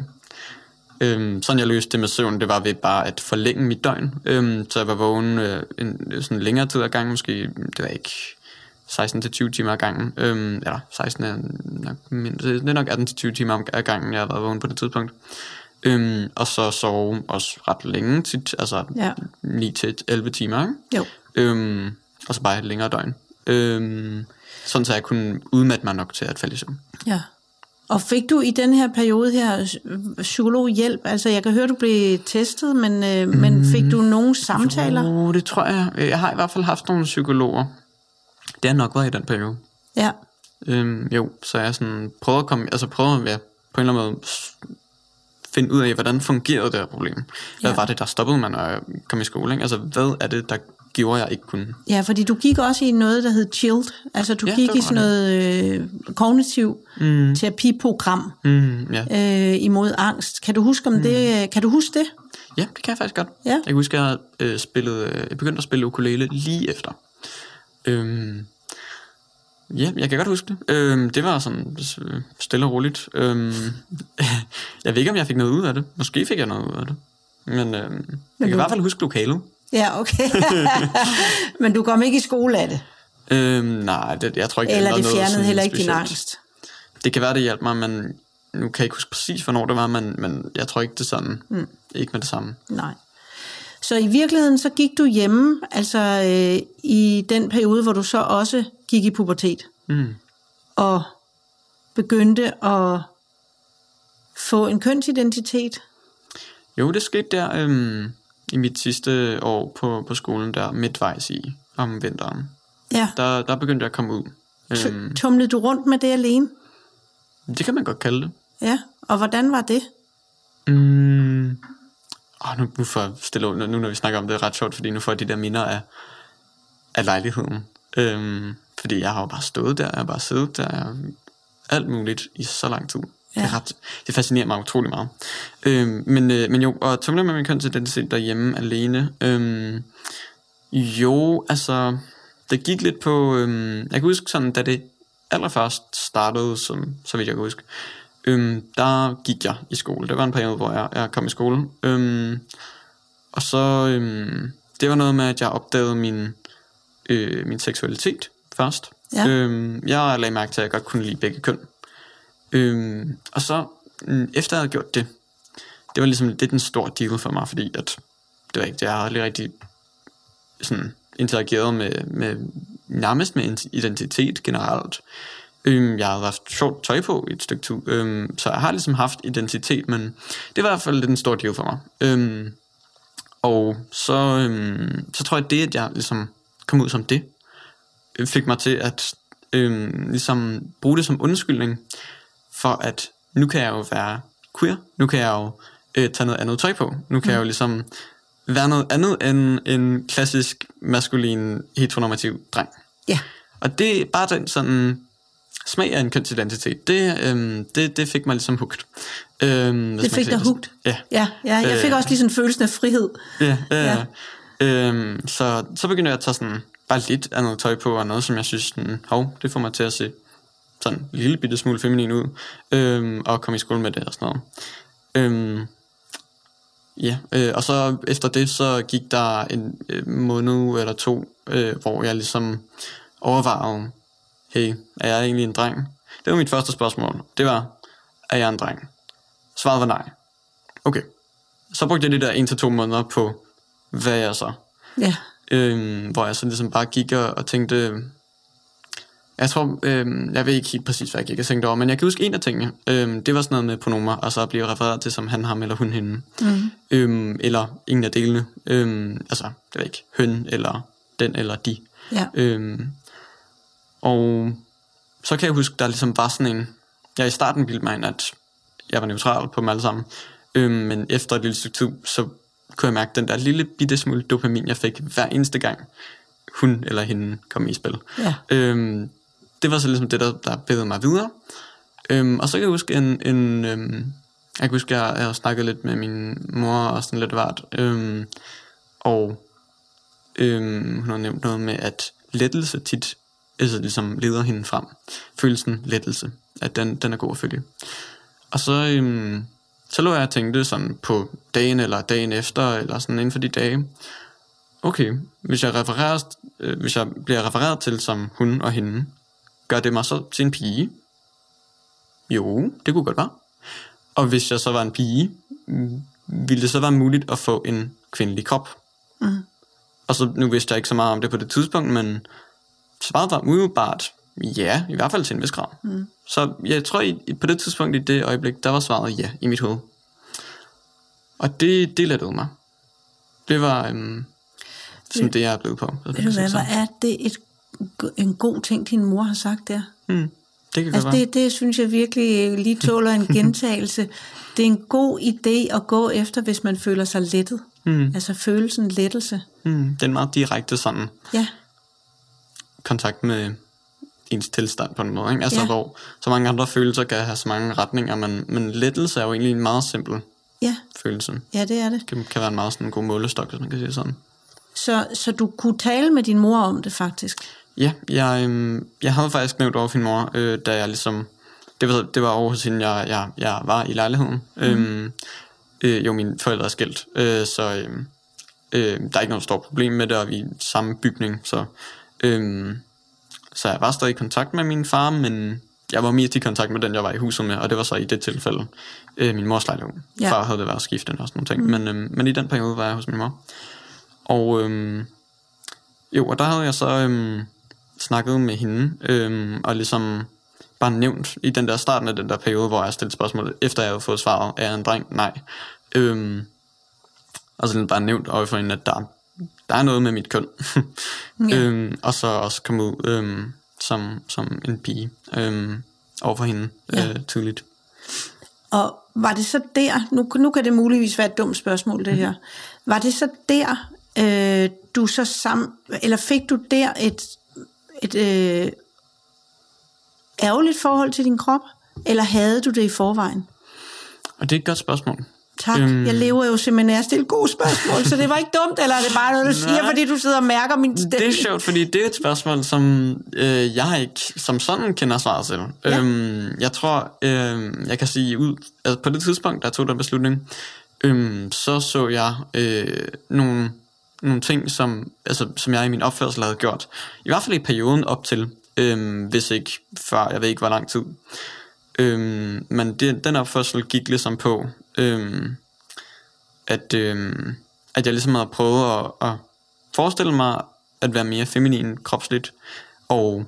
Øhm, sådan jeg løste det med søvn, det var ved bare at forlænge mit døgn. Øhm, så jeg var vågen øh, en sådan længere tid ad gangen, måske, det var ikke 16-20 timer ad gangen. Øhm, eller 16 er nok, mindre, det er nok 18-20 timer ad gangen, jeg har været vågen på det tidspunkt. Øhm, og så sove også ret længe, tit, altså Ja. 9-11 timer, ikke? Jo. Øhm, og så bare et længere døgn. Øhm, sådan så jeg kunne udmatte mig nok til at falde i søvn. Ja. Og fik du i den her periode her psykologhjælp? Altså, jeg kan høre, du blev testet, men, øh, mm. men fik du nogle samtaler? Oh, det tror jeg. Jeg har i hvert fald haft nogle psykologer. Det har nok været i den periode. Ja. Øhm, jo, så jeg sådan prøvede at komme, altså prøvede at være på en eller anden måde finde ud af, hvordan fungerede det her problem. Hvad Ja. var det, der stoppede mig, når jeg kom i skole? Ikke? Altså, hvad er det, der gjorde, jeg ikke kunne? Ja, fordi du gik også i noget, der hed CHILD. Altså, du Ja, gik i sådan noget øh, kognitiv mm. terapiprogram Mm, ja. øh, imod angst. Kan du huske om mm. det? Kan du huske det? ja, det kan jeg faktisk godt. Ja. Jeg kan huske, at jeg, øh, spillede, øh, jeg begyndte at spille ukulele lige efter. Øhm, ja, jeg kan godt huske det. Øhm, det var sådan øh, stille og roligt. Øhm, [laughs] jeg ved ikke, om jeg fik noget ud af det. Måske fik jeg noget ud af det. Men øhm, jeg kan i hvert fald huske lokalet. Ja, okay. [laughs] men du kom ikke i skole af det? Øhm, nej, det, jeg tror ikke, Eller det noget fjernede sådan heller ikke din specielt. angst? Det kan være, det hjalp mig, men nu kan jeg ikke huske præcis, hvornår det var, men, men jeg tror ikke, det sådan. Mm. Ikke med det samme. Nej. Så i virkeligheden, så gik du hjemme, altså øh, i den periode, hvor du så også gik i pubertet, Mm. og begyndte at få en kønsidentitet. Jo, det skete der øhm, i mit sidste år på, på skolen, der midtvejs i om vinteren. Ja. Der, der begyndte jeg at komme ud. Øhm, T- tumlede du rundt med det alene? det kan man godt kalde det. Ja. Og hvordan var det? Mm. Oh, nu, nu, får stille, nu, nu når vi snakker om det, er ret sjovt, fordi nu får jeg de der minder af, af lejligheden. Øhm, fordi jeg har jo bare stået der, jeg har bare siddet der, jeg, alt muligt i så lang tid. Ja. Det, ret, det fascinerer mig utrolig meget. Øhm, men, øh, men jo, og tumle med min kønsidentitet derhjemme alene. Øhm, jo, altså, det gik lidt på, øhm, jeg kan huske sådan, da det allerførst startede, som, så vidt jeg kan huske, øhm, der gik jeg i skole. Det var en periode, hvor jeg, jeg kom i skole. Øhm, og så, øhm, det det var noget med, at jeg opdagede min, øh, min seksualitet først. Ja. Øhm, jeg lagde mærke til, at jeg godt kunne lide begge køn. Øhm, og så, mm, efter jeg havde gjort det, det var ligesom lidt en stor deal for mig, fordi at, det var ikke, jeg har aldrig rigtig sådan interageret med, med nærmest med identitet generelt. Øhm, jeg har haft sjovt tøj på i et stykke tid, øhm, så jeg har ligesom haft identitet, men det var i hvert fald lidt en stor deal for mig. Øhm, og så, øhm, så tror jeg, det, at jeg ligesom kom ud som det, øh, fik mig til at øhm, ligesom bruge det som undskyldning for, at nu kan jeg jo være queer, nu kan jeg jo øh, tage noget andet tøj på, nu kan mm. jeg jo ligesom være noget andet end en klassisk maskulin heteronormativ dreng. Ja. Og det er bare den sådan smag af en kønsidentitet, det, øhm, det, det fik mig ligesom hugt. Øhm, Det fik dig hugt? Ja. Ja, ja jeg fik Øh. også lige sådan følelsen af frihed. Ja, ja. Ja. Øhm, så, så begyndte jeg at tage sådan bare lidt andet tøj på, og noget, som jeg synes, sådan, hov, det får mig til at se sådan en lille bitte smule feminin ud, øhm, og komme i skole med det og sådan noget. Øhm, ja, øh, og så efter det, så gik der en øh, måned eller to, øh, hvor jeg ligesom overvejede, hey, er jeg egentlig en dreng? Det var mit første spørgsmål. Det var, er jeg en dreng? Svaret var nej. Okay. Så brugte jeg de der en til to måneder på, hvad er jeg så? Ja. Øhm, hvor jeg så ligesom bare gik og, og tænkte, jeg tror, øhm, jeg ved ikke helt præcis, hvad jeg gik og tænkte over, men jeg kan huske en af tingene. Øhm, det var sådan noget med pronomer, og så at blive refereret til som han, ham eller hun, hende. Mm. Øhm, eller ingen af delene. Øhm, altså, det ved ikke, høn eller den eller de. Ja. Øhm, og så kan jeg huske, der ligesom var sådan en... Jeg i starten bildte mig ind, at jeg var neutral på dem alle sammen. Øhm, men efter et lille stykke tid, så kunne jeg mærke den der lille bitte smule dopamin, jeg fik hver eneste gang, hun eller hende kom i spil. Ja. Øhm, det var så ligesom det, der, der bedede mig videre. Øhm, og så kan jeg huske en... en øhm, jeg kan huske, jeg, jeg har snakket lidt med min mor og sådan lidt hvert. Øhm, og øhm, hun har nævnt noget med, at lettelse tit altså ligesom leder hende frem. Følelsen lettelse, at den, den er god at følge. Og så, øhm, så lå jeg og tænkte sådan på dagen eller dagen efter, eller sådan inden for de dage, okay, hvis jeg, refererer, øh, hvis jeg bliver refereret til som hun og hende, gør det mig så til en pige? Jo, det kunne godt være. Og hvis jeg så var en pige, mm, ville det så være muligt at få en kvindelig krop? Mm. Og så nu vidste jeg ikke så meget om det på det tidspunkt, men svaret var umiddelbart ja, i hvert fald til en vis grad. Mm. Så jeg tror, i, på det tidspunkt i det øjeblik, der var svaret ja i mit hoved. Og det, det lettede mig. Det var øhm, sådan det, jeg er blevet på. Ved du hvad, hvor er det et, en god ting, din mor har sagt der? Hmm, det kan Altså godt være. det, det synes jeg virkelig lige tåler en [laughs] gentagelse. Det er en god idé at gå efter, hvis man føler sig lettet. Hmm, Altså følelsen lettelse. hmm, det er en meget direkte sådan Ja, kontakt med ens tilstand på en måde. Ikke? Altså Ja. hvor så mange andre følelser kan have så mange retninger, men, men lettelse er jo egentlig en meget simpel ja, følelse. ja det er det. Det kan være en meget sådan god målestok, hvis man kan sige sådan. Så, så du kunne tale med din mor om det faktisk? Ja, jeg, øhm, jeg havde faktisk nævnt over for min mor, øh, da jeg ligesom... Det var, det var over hos hende, jeg, jeg, jeg var i lejligheden. Mm. Øhm, øh, jo, mine forældre er skilt, øh, så øhm, øh, der er ikke noget stort problem med det, og vi er i samme bygning. Så, øhm, så jeg var stadig i kontakt med min far, men jeg var mest i kontakt med den, jeg var i huset med, og det var så i det tilfælde øh, min mors lejlighed. Ja. Far havde det været skiftende og sådan nogle ting, mm. men, øhm, men i den periode var jeg hos min mor. Og øhm, jo, og der havde jeg så øhm, snakket med hende, øhm, og ligesom bare nævnt i den der starten af den der periode, hvor jeg stillede spørgsmål, efter jeg havde fået svaret, er jeg en dreng? Nej. Øhm, og så ligesom bare nævnt over for hende, at der, der er noget med mit køn. Ja. [laughs] øhm, og så også komme ud øhm, som, som en pige øhm, over for hende Ja. øh, tydeligt. Og var det så der, nu, nu kan det muligvis være et dumt spørgsmål det her, var det så der, øh, du så sam, eller fik du der et, et øh, ærgerligt forhold til din krop, eller havde du det i forvejen? Og det er et godt spørgsmål. Tak, øhm. Jeg lever jo simpelthen af at stille gode spørgsmål, så det var ikke dumt, eller er det bare noget, du siger, Nej. fordi du sidder og mærker min stemme? Det er sjovt, fordi det er et spørgsmål, som øh, jeg ikke som sådan kender svaret til. Ja. Øhm, jeg tror, øh, jeg kan sige ud, altså på det tidspunkt, der jeg tog den beslutning, øh, så så jeg øh, nogle nogle ting, som, altså, som jeg i min opførsel havde gjort. I hvert fald i perioden op til, øhm, hvis ikke før, jeg ved ikke hvor lang tid. Øhm, men det, den opførsel gik ligesom på, øhm, at, øhm, at jeg ligesom havde prøvet at, at forestille mig at være mere feminin kropsligt, og,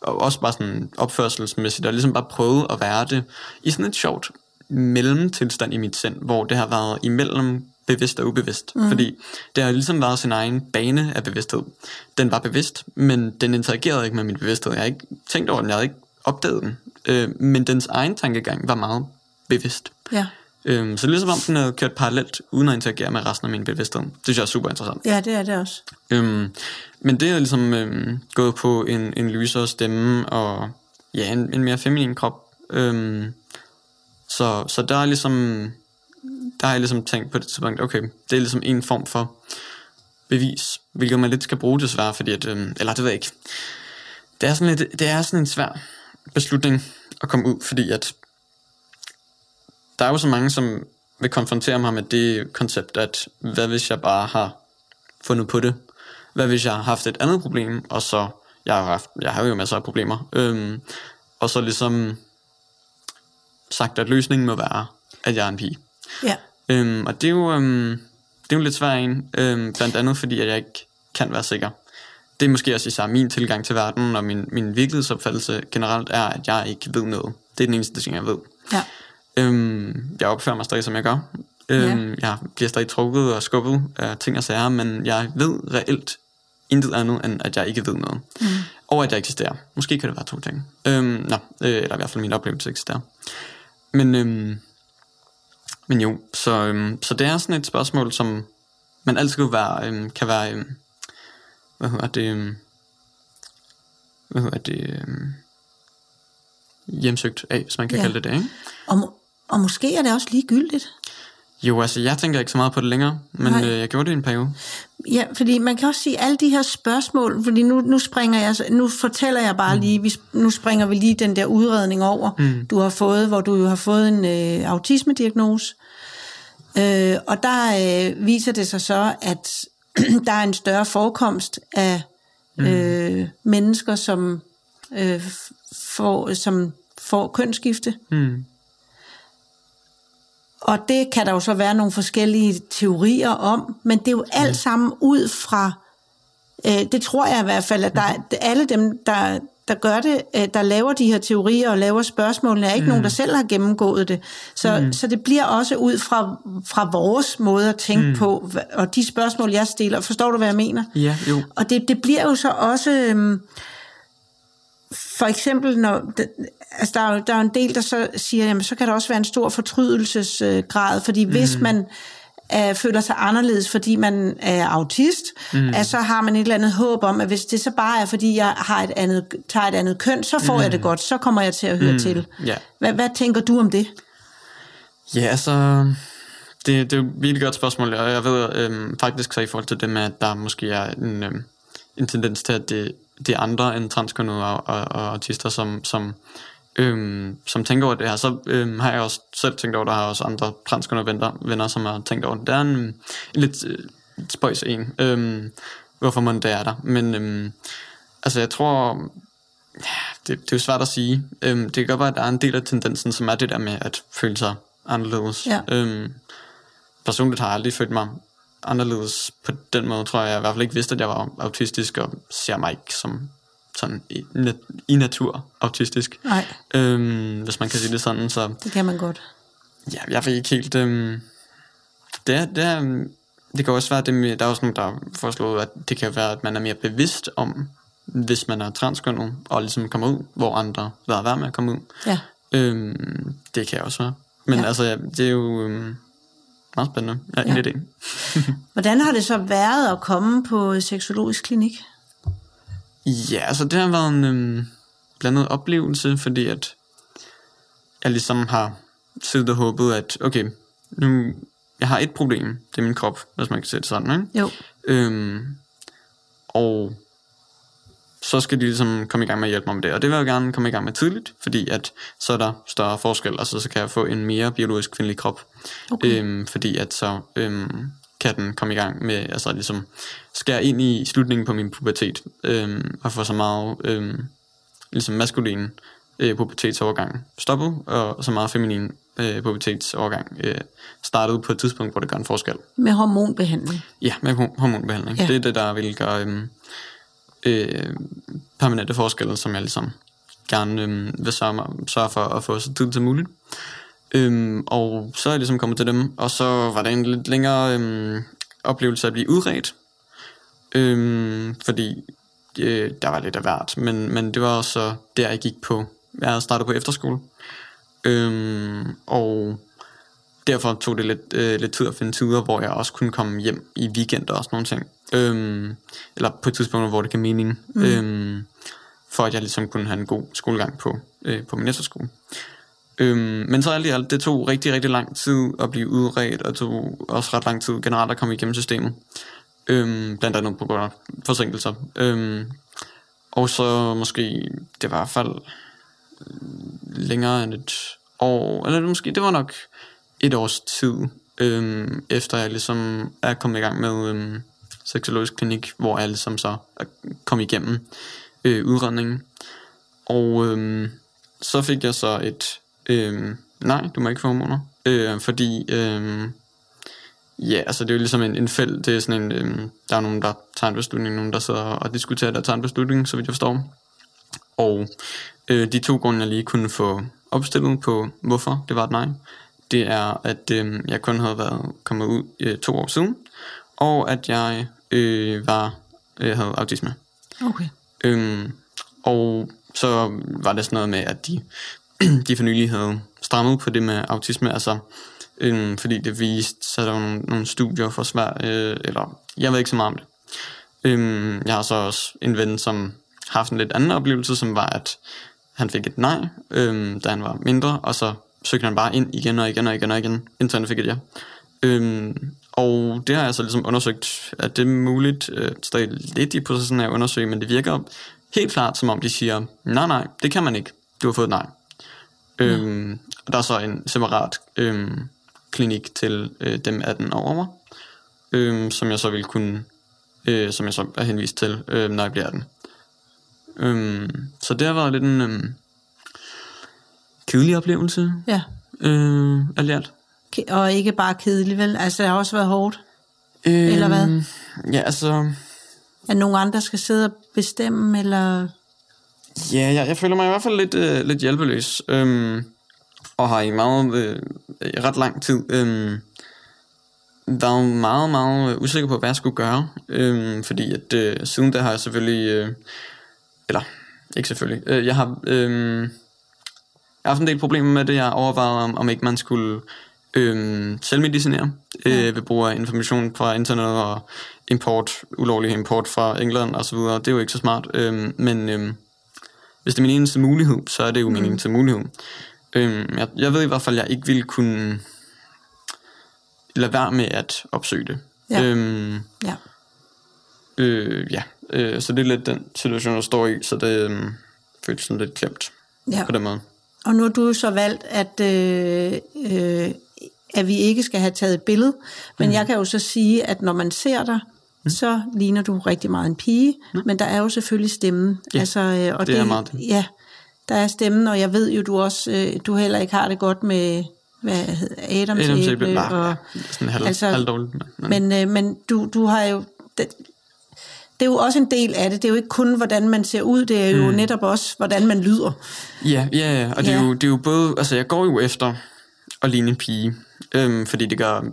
og også bare sådan opførselsmæssigt, og ligesom bare prøve at være det i sådan et sjovt mellemtilstand i mit sind, hvor det har været imellem bevidst og ubevidst. Mm. Fordi det har ligesom været sin egen bane af bevidsthed. Den var bevidst, men den interagerede ikke med min bevidsthed. Jeg har ikke tænkt over den, jeg havde ikke opdaget den. Øh, men dens egen tankegang var meget bevidst. Ja. Øhm, så er ligesom om, den havde kørt parallelt, uden at interagere med resten af min bevidsthed. Det synes jeg er super interessant. Ja, det er det også. Øhm, men det er ligesom øhm, gået på en, en lysere stemme, og ja, en, en mere feminin krop. Øhm, så, så der er ligesom, der har jeg ligesom tænkt på det tidspunkt, okay, det er ligesom en form for bevis, hvilket man lidt skal bruge desværre, fordi at, øhm, eller det ved jeg ikke. Det er sådan, lidt, det er sådan en svær beslutning at komme ud, fordi at der er jo så mange, som vil konfrontere mig med det koncept, at hvad hvis jeg bare har fundet på det? Hvad hvis jeg har haft et andet problem, og så, jeg har, haft, jeg har jo masser af problemer, øhm, og så ligesom sagt, at løsningen må være, at jeg er en pige. Ja. Øhm, og det er jo, øhm, det er jo lidt svært en, øhm, blandt andet fordi, at jeg ikke kan være sikker. Det er måske også især min tilgang til verden, og min, min virkelighedsopfattelse generelt er, at jeg ikke ved noget. Det er den eneste ting, jeg ved. Ja. Øhm, jeg opfører mig stadig, som jeg gør. Øhm, ja. Jeg bliver stadig trukket og skubbet af ting og sager, men jeg ved reelt intet andet, end at jeg ikke ved noget. Mm. Og at jeg eksisterer. Måske kan det være to ting. Øhm, nå, øh, eller i hvert fald min oplevelse eksisterer. Men, øhm, men jo, så, øhm, så det er sådan et spørgsmål, som man altid kan være, øhm, kan være øhm, hvad hedder det, øhm, hvad hedder det, øhm, hjemsøgt af, hvis man kan Ja. kalde det det, ikke? Og, og måske er det også ligegyldigt. Jo, altså jeg tænker ikke så meget på det længere, men Nej. øh, jeg gjorde det i en periode. Ja, fordi man kan også sige alle de her spørgsmål, fordi nu, nu springer jeg, nu fortæller jeg bare lige, vi, nu springer vi lige den der udredning over, mm. du har fået, hvor du jo har fået en øh, autismediagnose. Øh, og der øh, viser det sig så, at [clears throat] der er en større forekomst af øh, mennesker, som, øh, får, som får kønsskifte. Mm. Og det kan der jo så være nogle forskellige teorier om, men det er jo alt sammen ud fra, øh, det tror jeg i hvert fald, at der, er- alle dem, der, der gør det, øh, der laver de her teorier og laver spørgsmålene, er ikke mm. nogen, der selv har gennemgået det. Så, mm. så det bliver også ud fra, fra vores måde at tænke mm. på, og de spørgsmål, jeg stiller. Forstår du, hvad jeg mener? Ja, jo. Og det, det bliver jo så også, øhm, for eksempel, når, altså der, er jo, der er jo en del, der så siger, jamen så kan der også være en stor fortrydelsesgrad, fordi hvis man øh, føler sig anderledes, fordi man er autist, mm. at så har man et eller andet håb om, at hvis det så bare er, fordi jeg har et andet, tager et andet køn, så får mm. jeg det godt, så kommer jeg til at høre mm. til. Ja. Hvad, hvad tænker du om det? Ja, altså, det, det er et virkelig godt spørgsmål, og jeg ved øhm, faktisk så i forhold til det med, at der måske er en, øhm, en tendens til, at det, det er andre end transkønnede og, og, og autister, som, som, øhm, som tænker over det her. Så øhm, har jeg også selv tænkt over, der har også andre transkønnede venner, venner som har tænkt over det. Det er en, en lidt øh, spøjs en, øhm, hvorfor man det er der. Men øhm, altså, jeg tror, det, det er jo svært at sige. Øhm, det kan godt være, at der er en del af tendensen, som er det der med at føle sig anderledes. Ja. Øhm, personligt har jeg aldrig følt mig anderledes på den måde, tror jeg. Jeg i hvert fald ikke vidste, at jeg var autistisk, og ser mig ikke som sådan i, i natur autistisk. Nej, Øhm, hvis man kan sige det sådan, så det kan man godt. ja, jeg ved ikke helt... Øhm, det, er, det, er, det kan også være, det med, der er også nogen, der har foreslået, at det kan være, at man er mere bevidst om, hvis man er transkønnet, og ligesom kommer ud, hvor andre lader være med at komme ud. Ja. Øhm, det kan jeg også være. Men Ja. ja. altså, ja, det er jo øhm, meget spændende. Ja, Ja. en idé. [laughs] Hvordan har det så været at komme på seksologisk klinik? Ja, altså det har været en øhm, blandet oplevelse, fordi at jeg ligesom har siddet og håbet, at okay, nu, jeg har et problem, det er min krop, hvis man kan det sådan, ikke? Jo. Øhm, og så skal de ligesom komme i gang med at hjælpe mig med det. Og det vil jeg gerne komme i gang med tidligt, fordi at så er der større forskel, altså så kan jeg få en mere biologisk kvindelig krop. Okay. Øhm, fordi at så øhm, kan den komme i gang med, altså ligesom skære ind i slutningen på min pubertet, øh, og få så meget øh, ligesom maskulin øh, pubertetsovergang stoppet, og så meget feminin øh, pubertetsovergang øh, startede på et tidspunkt, hvor det gør en forskel. Med hormonbehandling? Ja, med hormonbehandling. Ja. Det er det, der vil gøre øh, øh, permanente forskelle, som jeg ligesom gerne øh, vil sørge, sørge for at få så tid til muligt. Øhm, og så er jeg ligesom kommet til dem, og så var det en lidt længere øhm, oplevelse at blive udredt, øhm, fordi øh, der var lidt af hvert, men, men det var også der, jeg gik på, jeg startede på efterskole, øhm, og derfor tog det lidt, øh, lidt tid at finde tider, hvor jeg også kunne komme hjem i weekender og sådan nogle ting, øhm, eller på et tidspunkt, hvor det gav mening, mm. øhm, for at jeg ligesom kunne have en god skolegang på, øh, på min efterskole. Øhm, men så alt i alt, det tog rigtig, rigtig lang tid at blive udredt, og tog også ret lang tid generelt at komme igennem systemet. Øhm, blandt andet på grund af forsinkelser. Øhm, og så måske, det var i hvert fald øh, længere end et år, eller måske, det var nok et års tid, øhm, efter jeg ligesom er kommet i gang med øhm, seksologisk klinik, hvor jeg ligesom så er kommet igennem øh, udredningen. Og øhm, så fik jeg så et Øhm, nej, du må ikke få hormoner. Øh, fordi, øhm, ja, altså det er jo ligesom en, en fæld, det er sådan en, øhm, der er nogen, der tager en beslutning, nogen, der sidder og diskuterer, der tager en beslutning, så vidt jeg forstår. Og øh, de to grunde, jeg lige kunne få opstillet på, hvorfor det var et nej, det er, at øh, jeg kun havde været kommet ud øh, to år siden, og at jeg øh, var øh, havde autisme. Okay. Øhm, og så var det sådan noget med, at de [clears throat] de for nylig havde strammet på det med autisme, altså øhm, fordi det viste, så der var nogle, nogle studier for Sverige, øh, eller jeg ved ikke så meget om det. Øhm, jeg har så også en ven, som har haft en lidt anden oplevelse, som var, at han fik et nej, øhm, da han var mindre, og så søgte han bare ind igen og igen og igen og igen, indtil han fik et ja. Øhm, og det har jeg så ligesom undersøgt, at det er muligt, øh, stadig lidt i processen af at undersøge, men det virker helt klart, som om de siger, nej nej, det kan man ikke, du har fået et nej. Øhm, og der er så en separat øhm, klinik til øh, dem 18 år over, øhm, som jeg så vil kunne, øh, som jeg så er henvist til, øh, når jeg bliver 18. Øhm, så det har været lidt en øhm, kedelig oplevelse. Ja. Øh, i alt. Og ikke bare kedelig, vel? Altså, det har også været hårdt. Øhm, eller hvad? Ja, altså... At nogen andre skal sidde og bestemme, eller... Ja, jeg, jeg føler mig i hvert fald lidt, øh, lidt hjælpeløs, øhm, og har i meget, øh, ret lang tid øh, været meget, meget usikker på, hvad jeg skulle gøre, øh, fordi at øh, siden da har jeg selvfølgelig, øh, eller ikke selvfølgelig, øh, jeg har, øh, jeg har haft en del problemer med det, jeg overvejede om, om ikke man skulle øh, selvmedicinere øh, ved brug af information fra internet og import, ulovlig import fra England osv. Det er jo ikke så smart, øh, men... Øh, hvis det er min eneste mulighed, så er det jo min mm. eneste mulighed. Øhm, jeg, jeg ved i hvert fald, at jeg ikke ville kunne lade være med at opsøge det. Ja. Øhm, ja. Øh, ja. Øh, så det er lidt den situation, jeg står i, så det øh, føles sådan lidt klemt ja. på den måde. Og nu har du så valgt, at, øh, øh, at vi ikke skal have taget et billede, men mm. jeg kan jo så sige, at når man ser dig, mm. så ligner du rigtig meget en pige, mm. men der er jo selvfølgelig stemmen. Ja, altså, øh, og det, det er meget det. Ja, der er stemmen, og jeg ved jo, du også øh, du heller ikke har det godt med hvad hedder Adams, Adams æble. æble og, sådan halv, altså, halvdårligt. Men, men, øh, men du, du har jo... Det, det er jo også en del af det. Det er jo ikke kun, hvordan man ser ud, det er jo mm. netop også, hvordan man lyder. Ja, ja, ja. og det, ja. Er jo, det er jo både... Altså, jeg går jo efter at ligne en pige, øhm, fordi det gør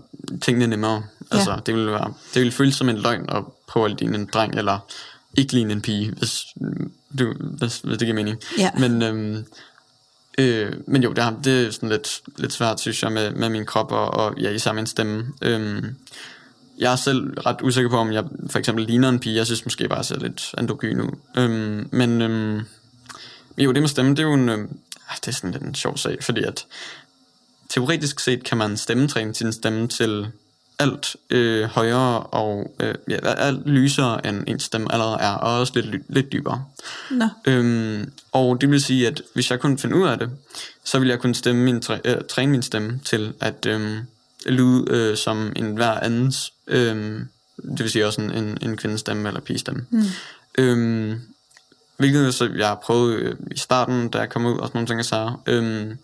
tingene nemmere. Altså, ja. det, vil være, det vil føles som en løgn at prøve at ligne en dreng, eller ikke ligne en pige, hvis, du, hvis, hvis det giver mening. Ja. Men, øhm, øh, men jo, det, er, det er sådan lidt, lidt svært, synes jeg, med, med min krop, og, og ja, især min stemme. Øhm, jeg er selv ret usikker på, om jeg for eksempel ligner en pige. Jeg synes måske bare, at jeg ser lidt androgyn ud. Øhm, men øhm, jo, det med stemme, det er jo en, øhm, det er sådan lidt en sjov sag, fordi at teoretisk set kan man stemmetræne sin stemme til alt øh, højere og øh, ja, alt lysere end ens stemme allerede er, og også lidt, lidt dybere. Nå. Øhm, og det vil sige, at hvis jeg kunne finde ud af det, så ville jeg kunne stemme min, træ, øh, træne min stemme til at øh, lyde øh, som en hver andens Øhm, det vil sige også en, en, en kvindestemme eller pigestemme. Mm. Øhm, hvilket så jeg har prøvet øh, i starten, da jeg kom ud og sådan nogle ting, jeg sagde. Øhm,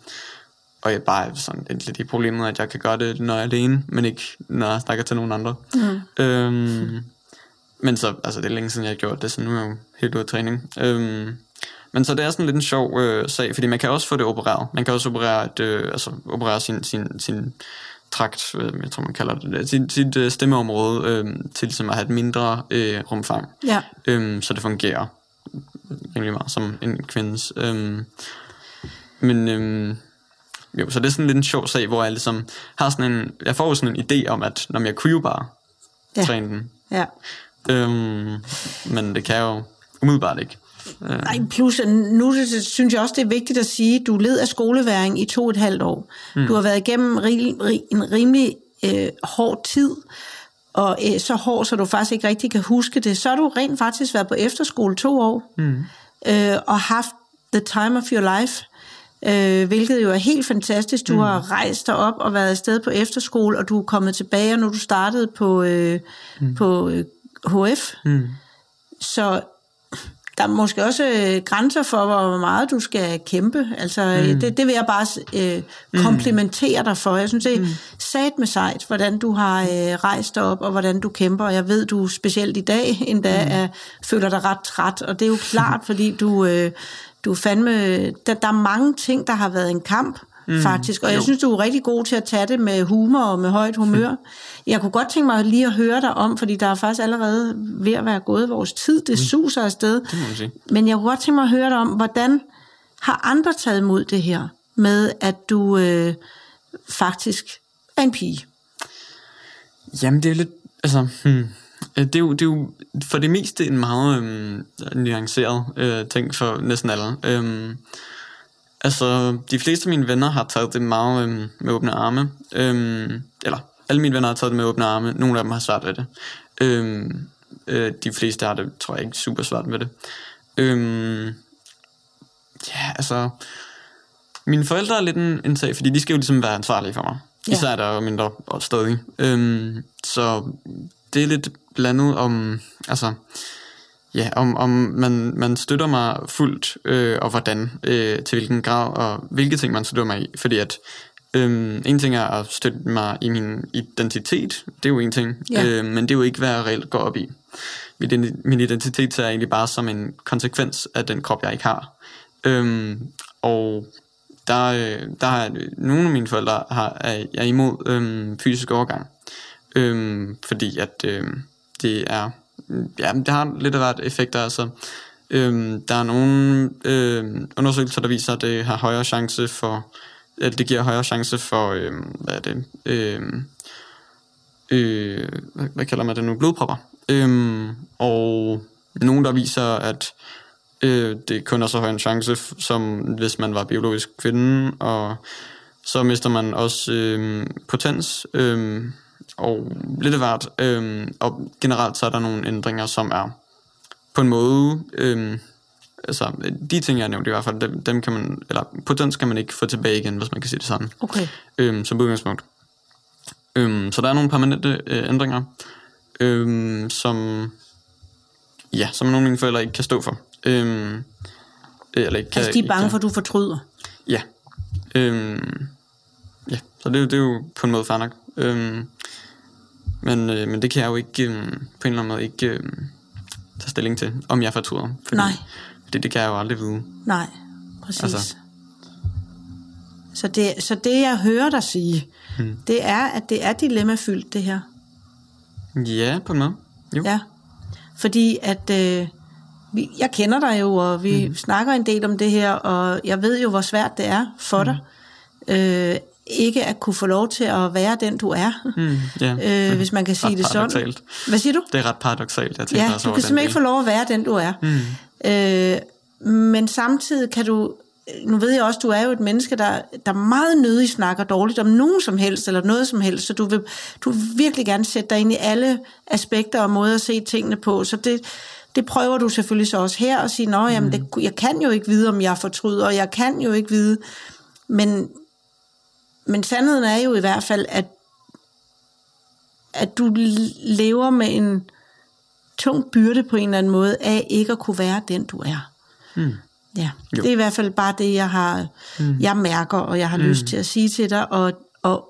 og jeg bare sådan lidt, lidt i problemet, at jeg kan gøre det, når jeg er alene, men ikke når jeg snakker til nogen andre. Mm. Øhm, men så, altså det er længe siden, jeg har gjort det, så nu er jeg jo helt ude af træning. Øhm, men så det er sådan lidt en sjov øh, sag, fordi man kan også få det opereret. Man kan også operere, et, øh, altså, operere sin, sin, sin trakt, øh, jeg tror man kalder det, sit, sit øh, stemmeområde øh, til ligesom at have et mindre øh, rumfang. Ja. Øh, så det fungerer rimelig meget som en kvindes. Øh, men øh, jo, så det er sådan lidt en sjov sag, hvor jeg ligesom har sådan en, jeg får sådan en idé om, at når jeg kunne jo bare Ja. træne den. Ja. Øhm, men det kan jeg jo umiddelbart ikke. Øh, Ej, plus, at nu synes jeg også, det er vigtigt at sige, du led af skoleværing i to og et halvt år. Mm. Du har været igennem en rimelig øh, hård tid, og øh, så hård, så du faktisk ikke rigtig kan huske det. Så har du rent faktisk været på efterskole to år, mm. øh, og haft the time of your life, øh, hvilket jo er helt fantastisk. Du mm. har rejst dig op og været afsted på efterskole, og du er kommet tilbage, og nu er du startede på, øh, mm. på øh, HF. mm, Så der er måske også øh, grænser for, hvor meget du skal kæmpe. Altså, mm. det, det vil jeg bare øh, komplimentere dig for. Jeg synes, det er mm. sat med sejt, hvordan du har øh, rejst dig op, og hvordan du kæmper. Og jeg ved, du specielt i dag endda mm. er, føler dig ret træt. Og det er jo klart, [laughs] fordi du, øh, du er fandme... Der, der er mange ting, der har været en kamp, mm. faktisk. Og jeg Jo. synes, du er rigtig god til at tage det med humor og med højt humør. [laughs] Jeg kunne godt tænke mig lige at høre dig om, fordi der er faktisk allerede ved at være gået vores tid. Det suser afsted. det. Men jeg kunne godt tænke mig at høre dig om, hvordan har andre taget imod det her med, at du øh, faktisk er en pige? Jamen, det er lidt... Altså, hmm, det, er jo, det er jo for det meste en meget øhm, nuanceret øh, ting for næsten alle. Øhm, altså, de fleste af mine venner har taget det meget øhm, med åbne arme. Øhm, eller, alle mine venner har taget det med åbne arme. Nogle af dem har svært ved det. Øhm, øh, de fleste har det, tror jeg ikke, super svært med det. Øhm, ja, altså... Mine forældre er lidt en, en sag, fordi de skal jo ligesom være ansvarlige for mig. Ja. Især der er jo mindre og stadig. Øhm, så det er lidt blandet om, altså, ja, om, om man, man støtter mig fuldt, øh, og hvordan, øh, til hvilken grad, og hvilke ting man støtter mig i. Fordi at, øh, en ting er at støtte mig i min identitet, det er jo en ting, Ja. øh, men det er jo ikke, hvad jeg reelt går op i. Min, min identitet er egentlig bare som en konsekvens af den krop, jeg ikke har. Øhm, og der, øh, der er nogle af mine forældre har, er, er imod øhm, fysisk overgang. Øhm, fordi at øhm, det er, ja, det har lidt af hvert effekter. Altså, øhm, der er nogle øhm, undersøgelser, der viser, at det har højere chance for, at det giver højere chance for, øhm, hvad er det, øhm, øh, hvad, hvad kalder man det nu, blodpropper. Øhm, og nogen, der viser, at øh, det kun er så høj en chance, som hvis man var biologisk kvinde, og så mister man også øh, potens, øh, og lidt af hvert. Øh, og generelt så er der nogle ændringer, som er på en måde, øh, altså de ting, jeg har nævnt i hvert fald, dem, dem kan man, eller potens kan man ikke få tilbage igen, hvis man kan sige det sådan Okay. øhm, som udgangspunkt. Øhm, så der er nogle permanente øh, ændringer, øhm, som, ja, som nogle af mine forældre ikke kan stå for. Øhm, øh, eller ikke kan, Altså, de er bange kan- for, at du fortryder. Ja. Øhm, ja, så det, er jo- det er jo på en måde fair nok. Øhm, men, øh, men det kan jeg jo ikke øhm, på en eller anden måde ikke øhm, tage stilling til, om jeg fortryder. Fordi, Nej. Det, det kan jeg jo aldrig vide. Nej, præcis. Altså. Så, det, så det, jeg hører dig sige, hmm. det er, at det er dilemmafyldt, det her. Ja, på en måde. Jo. Ja. Fordi at øh, vi, jeg kender dig jo, og vi mm. snakker en del om det her, og jeg ved jo, hvor svært det er for mm. dig. Øh, ikke at kunne få lov til at være den, du er, Mm, ja. øh, hvis man kan sige Ret det sådan. paradoksalt. Hvad siger du? Det er ret paradoxalt, jeg tænker Ja, også du kan simpelthen ikke få lov at være den, du er. Mm. Øh, men samtidig kan du, nu ved jeg også, du er jo et menneske, der, der meget nødig snakker dårligt om nogen som helst, eller noget som helst, så du vil, du vil virkelig gerne sætte dig ind i alle aspekter og måder at se tingene på, så det, det prøver du selvfølgelig så også her, at sige, nå, jamen, det, jeg kan jo ikke vide, om jeg fortryder, og jeg kan jo ikke vide, men, men sandheden er jo i hvert fald, at at du lever med en tung byrde på en eller anden måde af ikke at kunne være den, du er. Mm. Ja, Jo. det er i hvert fald bare det, jeg har, mm. jeg mærker, og jeg har mm. lyst til at sige til dig, og, og,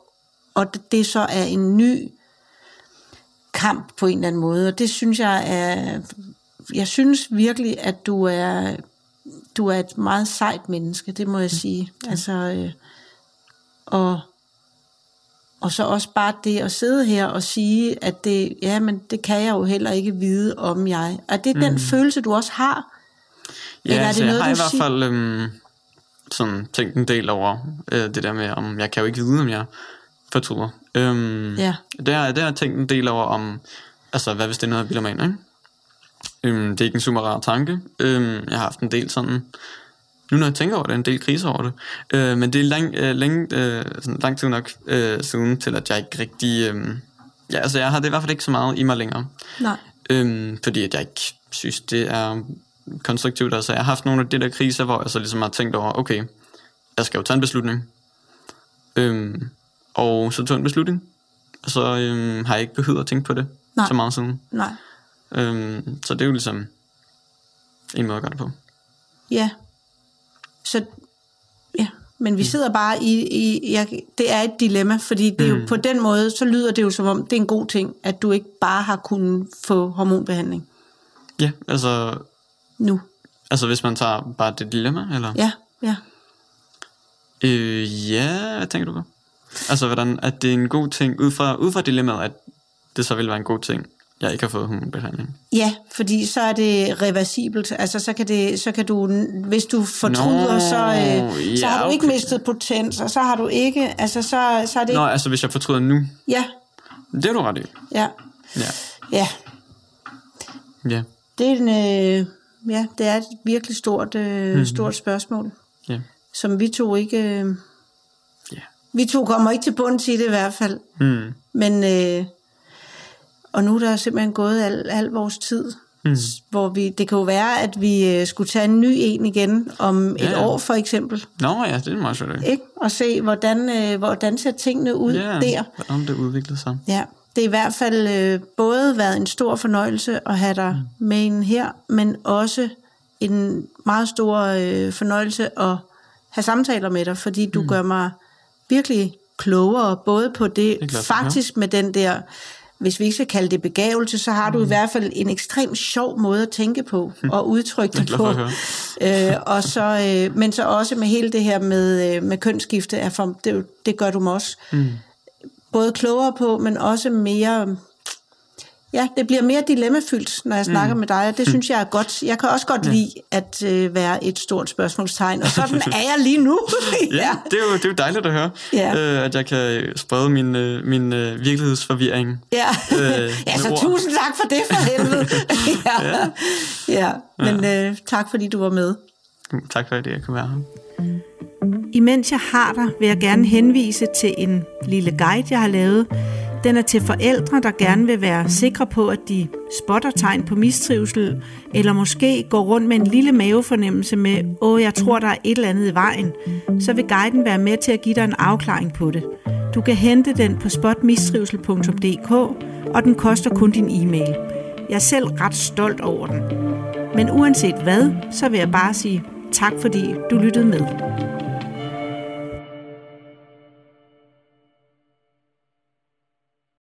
og det så er en ny kamp på en eller anden måde, og det synes jeg er, jeg synes virkelig, at du er, du er et meget sejt menneske, det må jeg sige. Altså, øh, og, og så også bare det at sidde her og sige, at det, ja, men det kan jeg jo heller ikke vide om jeg. Er det den følelse, du også har? Ja, Eller er altså, det jeg noget, har i hvert fald øhm, sådan tænkt en del over øh, det der med, om jeg kan jo ikke vide, om jeg fortryder. Øhm, Ja. Det har, det har jeg tænkt en del over, om, altså hvad hvis det er noget, jeg bilder mig ind, ikke? Øhm, det er ikke en super rar tanke. Øhm, jeg har haft en del sådan, nu når jeg tænker over det, en del krise over det. Øh, men det er lang, øh, længe, øh, sådan lang tid nok øh, siden, til at jeg ikke rigtig... Øh, ja, altså jeg har det i hvert fald ikke så meget i mig længere. Nej. Øhm, fordi at jeg ikke synes, det er konstruktivt. Altså, jeg har haft nogle af de der kriser, hvor jeg så ligesom har tænkt over, okay, jeg skal jo tage en beslutning. Øhm, og så tog en beslutning. Og så øhm, har jeg ikke behøvet at tænke på det Nej. så meget siden. Nej. Øhm, så det er jo ligesom en måde at gøre det på. Ja. Så, ja. Men vi sidder bare i, i jeg, det er et dilemma, fordi det er jo på den måde, så lyder det jo som om, det er en god ting, at du ikke bare har kunnet få hormonbehandling Ja, altså, nu. altså hvis man tager bare det dilemma, eller? Ja, ja. Øh, ja, hvad tænker du på? Altså, hvordan, at det er en god ting, ud fra, ud fra dilemmaet, at det så vil være en god ting, jeg ikke har fået hormonbehandling. Ja, fordi så er det reversibelt. Altså, så kan, det, så kan du, hvis du fortryder, Nå, så, øh, så ja, har du ikke okay. mistet potens, og så har du ikke, altså, så, så er det Nå, ikke, altså hvis jeg fortryder nu, ja, det er du ret i. ja, Ja, ja. ja, Det er, en, øh, ja, det er et virkelig stort, øh, mm-hmm. stort spørgsmål, ja, som vi to ikke... Øh, ja. vi to kommer ikke til bunds i det i hvert fald. Mm. Men, øh, og nu er der simpelthen gået al, al vores tid. Mm. Hvor vi, det kan jo være, at vi øh, skulle tage en ny en igen om et Ja, ja. år for eksempel. Nå ja, det er meget sjovt. Ikke? Og se, hvordan, øh, hvordan ser tingene ud Ja, der. hvordan det udviklede sig. Ja, det har i hvert fald øh, både været en stor fornøjelse at have dig mm. med en her, men også en meget stor øh, fornøjelse at have samtaler med dig, fordi du mm. gør mig virkelig klogere, både på det, er at faktisk med den der, hvis vi ikke skal kalde det begavelse, så har du Mm. i hvert fald en ekstremt sjov måde at tænke på og udtrykke det på. Øh, og så, øh, men så også med hele det her med, øh, med kønsskifte, er for, det, det gør du også Mm. både klogere på, men også mere... Ja, det bliver mere dilemmafyldt, når jeg snakker med dig, og det synes jeg er godt. Jeg kan også godt ja. lide at øh, være et stort spørgsmålstegn, og sådan [laughs] er jeg lige nu. [laughs] Ja, det er, jo, det er jo dejligt at høre, Ja. øh, at jeg kan sprede min, øh, min øh, virkelighedsforvirring. ja. Øh, [laughs] ja, så ord. tusind tak for det for helvede. ja. ja, men øh, tak fordi du var med. Tak for, at jeg kunne være her. Imens jeg har dig, vil jeg gerne henvise til en lille guide, jeg har lavet. Den er til forældre, der gerne vil være sikre på, at de spotter tegn på mistrivsel, eller måske går rundt med en lille mavefornemmelse med, åh, jeg tror, der er et eller andet i vejen. Så vil guiden være med til at give dig en afklaring på det. Du kan hente den på spotmistrivsel.dk, og den koster kun din e-mail. Jeg er selv ret stolt over den. Men uanset hvad, så vil jeg bare sige tak, fordi du lyttede med.